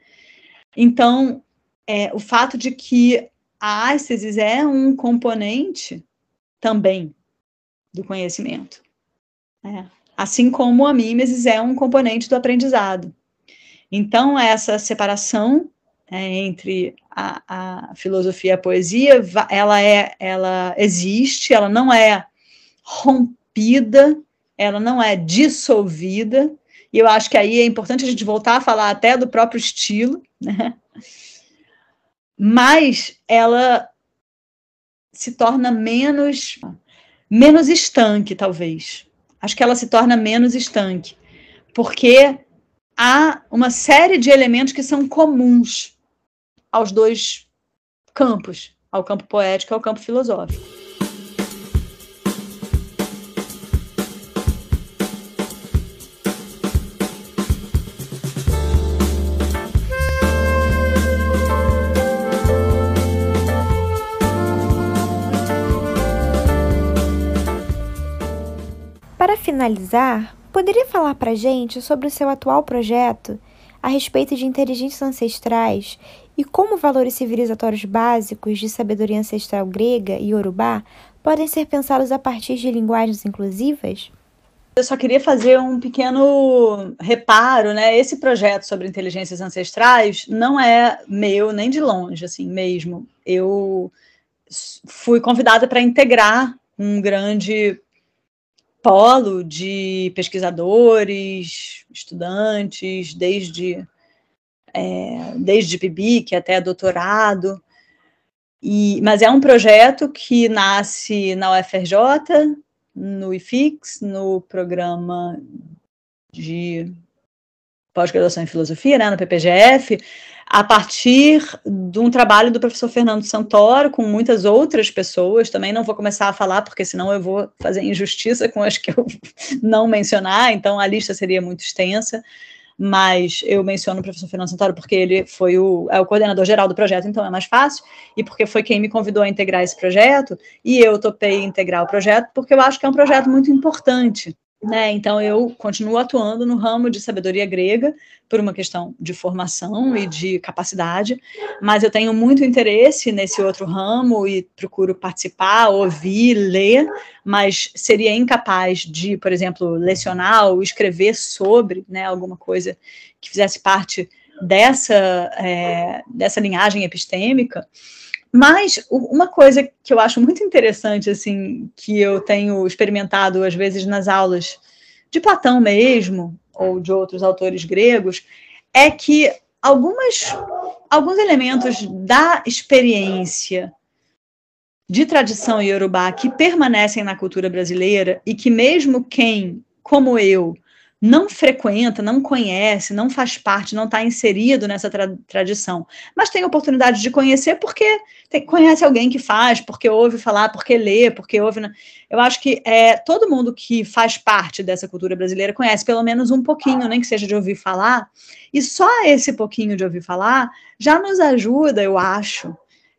Então, é, o fato de que a ástesis é um componente também do conhecimento. Né? Assim como a mimesis é um componente do aprendizado. Então, essa separação é, entre a, a, filosofia e a poesia, ela, é, ela existe, ela não é rompida, ela não é dissolvida, e eu acho que aí é importante a gente voltar a falar até do próprio estilo, né? Mas ela se torna menos menos estanque, talvez. Acho que ela se torna menos estanque, porque há uma série de elementos que são comuns aos dois campos, ao campo poético e ao campo filosófico. Finalizar, poderia falar para gente sobre o seu atual projeto a respeito de inteligências ancestrais e como valores civilizatórios básicos de sabedoria ancestral grega e urubá podem ser pensados a partir de linguagens inclusivas? Eu só queria fazer um pequeno reparo, né? Esse projeto sobre inteligências ancestrais não é meu nem de longe, assim mesmo. Eu fui convidada para integrar um grande polo de pesquisadores, estudantes, desde, é, desde PIBIC até doutorado. E, mas é um projeto que nasce na UFRJ, no IFIX, no programa de pós-graduação em filosofia, né, no PPGF, a partir de um trabalho do professor Fernando Santoro, com muitas outras pessoas, também não vou começar a falar, porque senão eu vou fazer injustiça com as que eu não mencionar, então a lista seria muito extensa, mas eu menciono o professor Fernando Santoro porque ele foi o, é o coordenador geral do projeto, então é mais fácil, e porque foi quem me convidou a integrar esse projeto, e eu topei integrar o projeto, porque eu acho que é um projeto muito importante. Né? Então eu continuo atuando no ramo de sabedoria grega por uma questão de formação e de capacidade, mas eu tenho muito interesse nesse outro ramo e procuro participar, ouvir, ler, mas seria incapaz de, por exemplo, lecionar ou escrever sobre, né, alguma coisa que fizesse parte dessa é, dessa linhagem epistêmica. Mas uma coisa que eu acho muito interessante, assim, que eu tenho experimentado às vezes nas aulas de Platão mesmo, ou de outros autores gregos, é que algumas, alguns elementos da experiência de tradição iorubá que permanecem na cultura brasileira e que mesmo quem, como eu, não frequenta, não conhece, não faz parte, não está inserido nessa tra tradição, mas tem oportunidade de conhecer porque tem, conhece alguém que faz, porque ouve falar, porque lê, porque ouve. Eu acho que é, todo mundo que faz parte dessa cultura brasileira conhece pelo menos um pouquinho, nem que seja de ouvir falar, e só esse pouquinho de ouvir falar já nos ajuda, eu acho,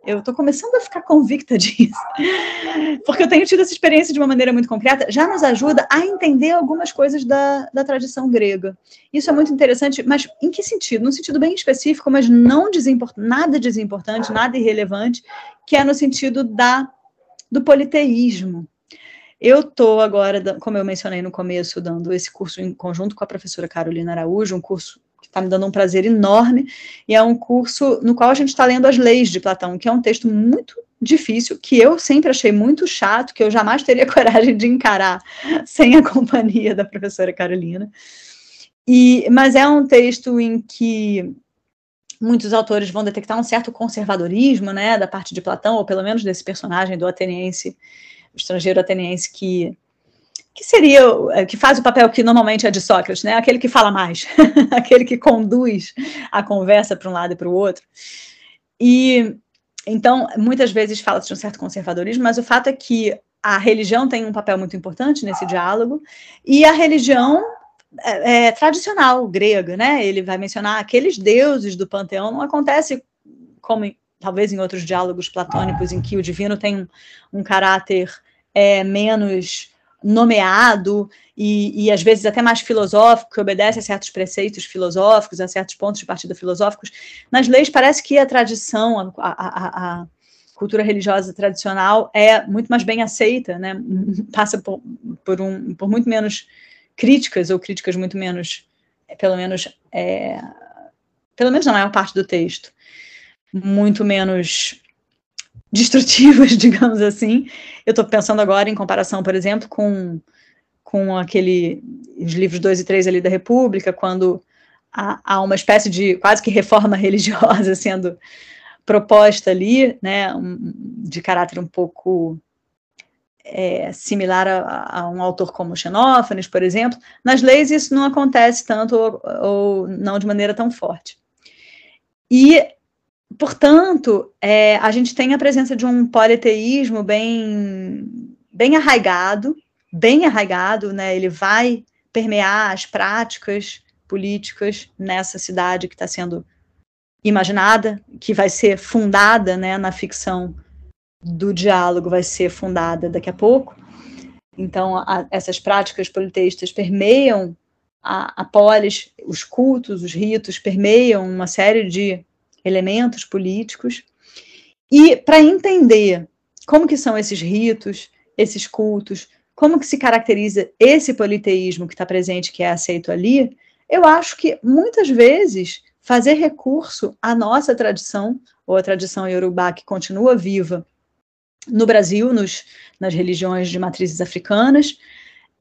eu estou começando a ficar convicta disso, porque eu tenho tido essa experiência de uma maneira muito concreta, já nos ajuda a entender algumas coisas da, da tradição grega. Isso é muito interessante, mas em que sentido? Num sentido bem específico, mas não desimport nada desimportante, nada irrelevante, que é no sentido da, do politeísmo. Eu estou agora, como eu mencionei no começo, dando esse curso em conjunto com a professora Carolina Araújo, um curso está me dando um prazer enorme, e é um curso no qual a gente está lendo as leis de Platão, que é um texto muito difícil, que eu sempre achei muito chato, que eu jamais teria coragem de encarar sem a companhia da professora Carolina. E, mas é um texto em que muitos autores vão detectar um certo conservadorismo, né, da parte de Platão, ou pelo menos desse personagem do ateniense, o estrangeiro ateniense que que seria é, que faz o papel que normalmente é de Sócrates, né? Aquele que fala mais, aquele que conduz a conversa para um lado e para o outro. E então muitas vezes fala-se de um certo conservadorismo, mas o fato é que a religião tem um papel muito importante nesse diálogo e a religião é, é, tradicional grega, né? Ele vai mencionar aqueles deuses do panteão. Não acontece como talvez em outros diálogos platônicos em que o divino tem um, um caráter é, menos nomeado e, e, às vezes até mais filosófico, que obedece a certos preceitos filosóficos, a certos pontos de partida filosóficos. Nas leis parece que a tradição, a, a, a cultura religiosa tradicional é muito mais bem aceita, né? passa por, por, um, por muito menos críticas, ou críticas muito menos, pelo menos, é, pelo menos na maior parte do texto, muito menos destrutivas, digamos assim. Eu estou pensando agora em comparação, por exemplo, com, com aquele os livros 2 e 3 ali da República, quando há, há, uma espécie de quase que reforma religiosa sendo proposta ali, né, um, de caráter um pouco é, similar a, a, um autor como Xenófanes, por exemplo. Nas leis isso não acontece tanto ou, ou não de maneira tão forte. E portanto, é, a gente tem a presença de um politeísmo bem, bem arraigado, bem arraigado, né? Ele vai permear as práticas políticas nessa cidade que está sendo imaginada, que vai ser fundada, né, na ficção do diálogo, vai ser fundada daqui a pouco. Então, a, essas práticas politeístas permeiam a, a polis, os cultos, os ritos, permeiam uma série de elementos políticos. E para entender como que são esses ritos, esses cultos, como que se caracteriza esse politeísmo que está presente, que é aceito ali, eu acho que muitas vezes fazer recurso à nossa tradição, ou a tradição iorubá que continua viva no Brasil, nos, nas religiões de matrizes africanas,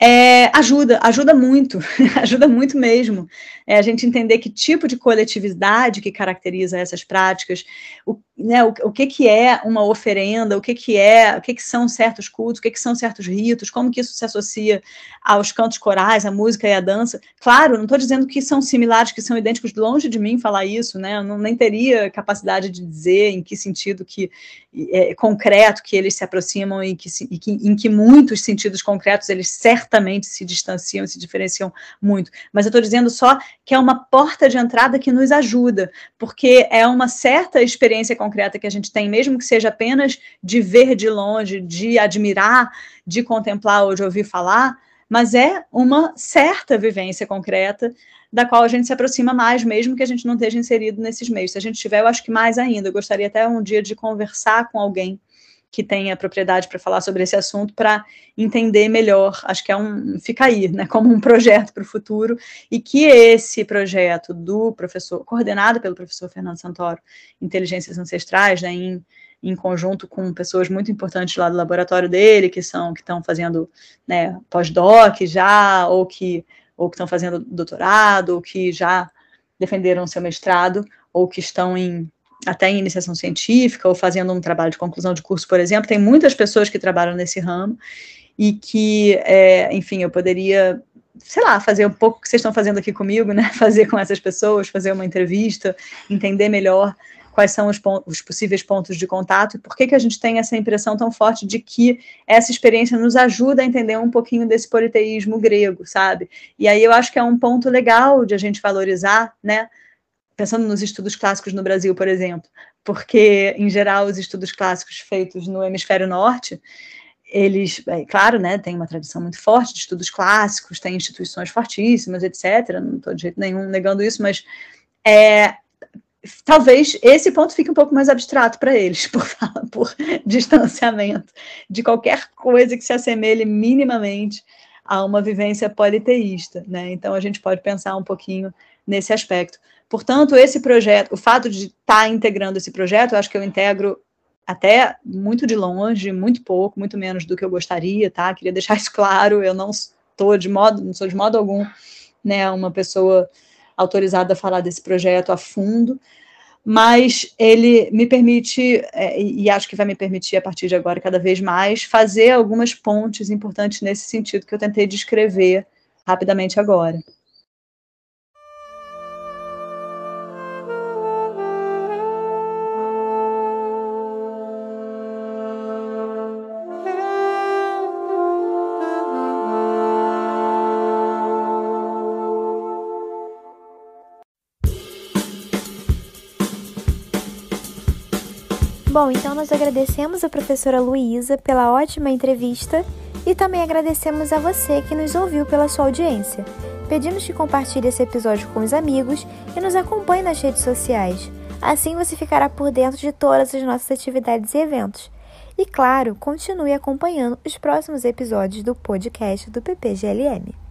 é, ajuda, ajuda muito, ajuda muito mesmo. É a gente entender que tipo de coletividade que caracteriza essas práticas, o, né, o, o que, que é uma oferenda, o que, que é, o que, que são certos cultos, o que, que são certos ritos, como que isso se associa aos cantos corais, à música e à dança. Claro, não estou dizendo que são similares, que são idênticos, longe de mim falar isso, né? Eu não, nem teria capacidade de dizer em que sentido que é, concreto que eles se aproximam e, que, e que, em que muitos sentidos concretos eles certamente se distanciam, se diferenciam muito. Mas eu estou dizendo só que é uma porta de entrada que nos ajuda, porque é uma certa experiência concreta que a gente tem, mesmo que seja apenas de ver de longe, de admirar, de contemplar ou de ouvir falar, mas é uma certa vivência concreta da qual a gente se aproxima mais, mesmo que a gente não esteja inserido nesses meios. Se a gente tiver, eu acho que mais ainda. Eu gostaria até um dia de conversar com alguém que tenha propriedade para falar sobre esse assunto para entender melhor. Acho que é um fica aí, né, como um projeto para o futuro e que esse projeto do professor coordenado pelo professor Fernando Santoro, Inteligências Ancestrais, né, em, em conjunto com pessoas muito importantes lá do laboratório dele, que são que estão fazendo né, pós-doc já ou que ou que estão fazendo doutorado ou que já defenderam seu mestrado ou que estão em até em iniciação científica ou fazendo um trabalho de conclusão de curso, por exemplo, tem muitas pessoas que trabalham nesse ramo e que, é, enfim, eu poderia, sei lá, fazer um pouco o que vocês estão fazendo aqui comigo, né? Fazer com essas pessoas, fazer uma entrevista, entender melhor quais são os, os, possíveis pontos de contato e por que, que a gente tem essa impressão tão forte de que essa experiência nos ajuda a entender um pouquinho desse politeísmo grego, sabe? E aí eu acho que é um ponto legal de a gente valorizar, né? Pensando nos estudos clássicos no Brasil, por exemplo, porque, em geral, os estudos clássicos feitos no hemisfério norte, eles, é, claro, né, tem uma tradição muito forte de estudos clássicos, tem instituições fortíssimas, etc., não estou de jeito nenhum negando isso, mas é, talvez esse ponto fique um pouco mais abstrato para eles, por, por distanciamento de qualquer coisa que se assemelhe minimamente a uma vivência politeísta, né? Então a gente pode pensar um pouquinho nesse aspecto. Portanto, esse projeto, o fato de estar tá integrando esse projeto, eu acho que eu integro até muito de longe, muito pouco, muito menos do que eu gostaria, tá? Queria deixar isso claro, eu não estou de modo, não sou de modo algum, né, uma pessoa autorizada a falar desse projeto a fundo, mas ele me permite, é, e acho que vai me permitir a partir de agora cada vez mais, fazer algumas pontes importantes nesse sentido que eu tentei descrever rapidamente agora. Bom, então nós agradecemos a professora Luísa pela ótima entrevista e também agradecemos a você que nos ouviu pela sua audiência. Pedimos que compartilhe esse episódio com os amigos e nos acompanhe nas redes sociais. Assim você ficará por dentro de todas as nossas atividades e eventos. E claro, continue acompanhando os próximos episódios do podcast do PPGLM.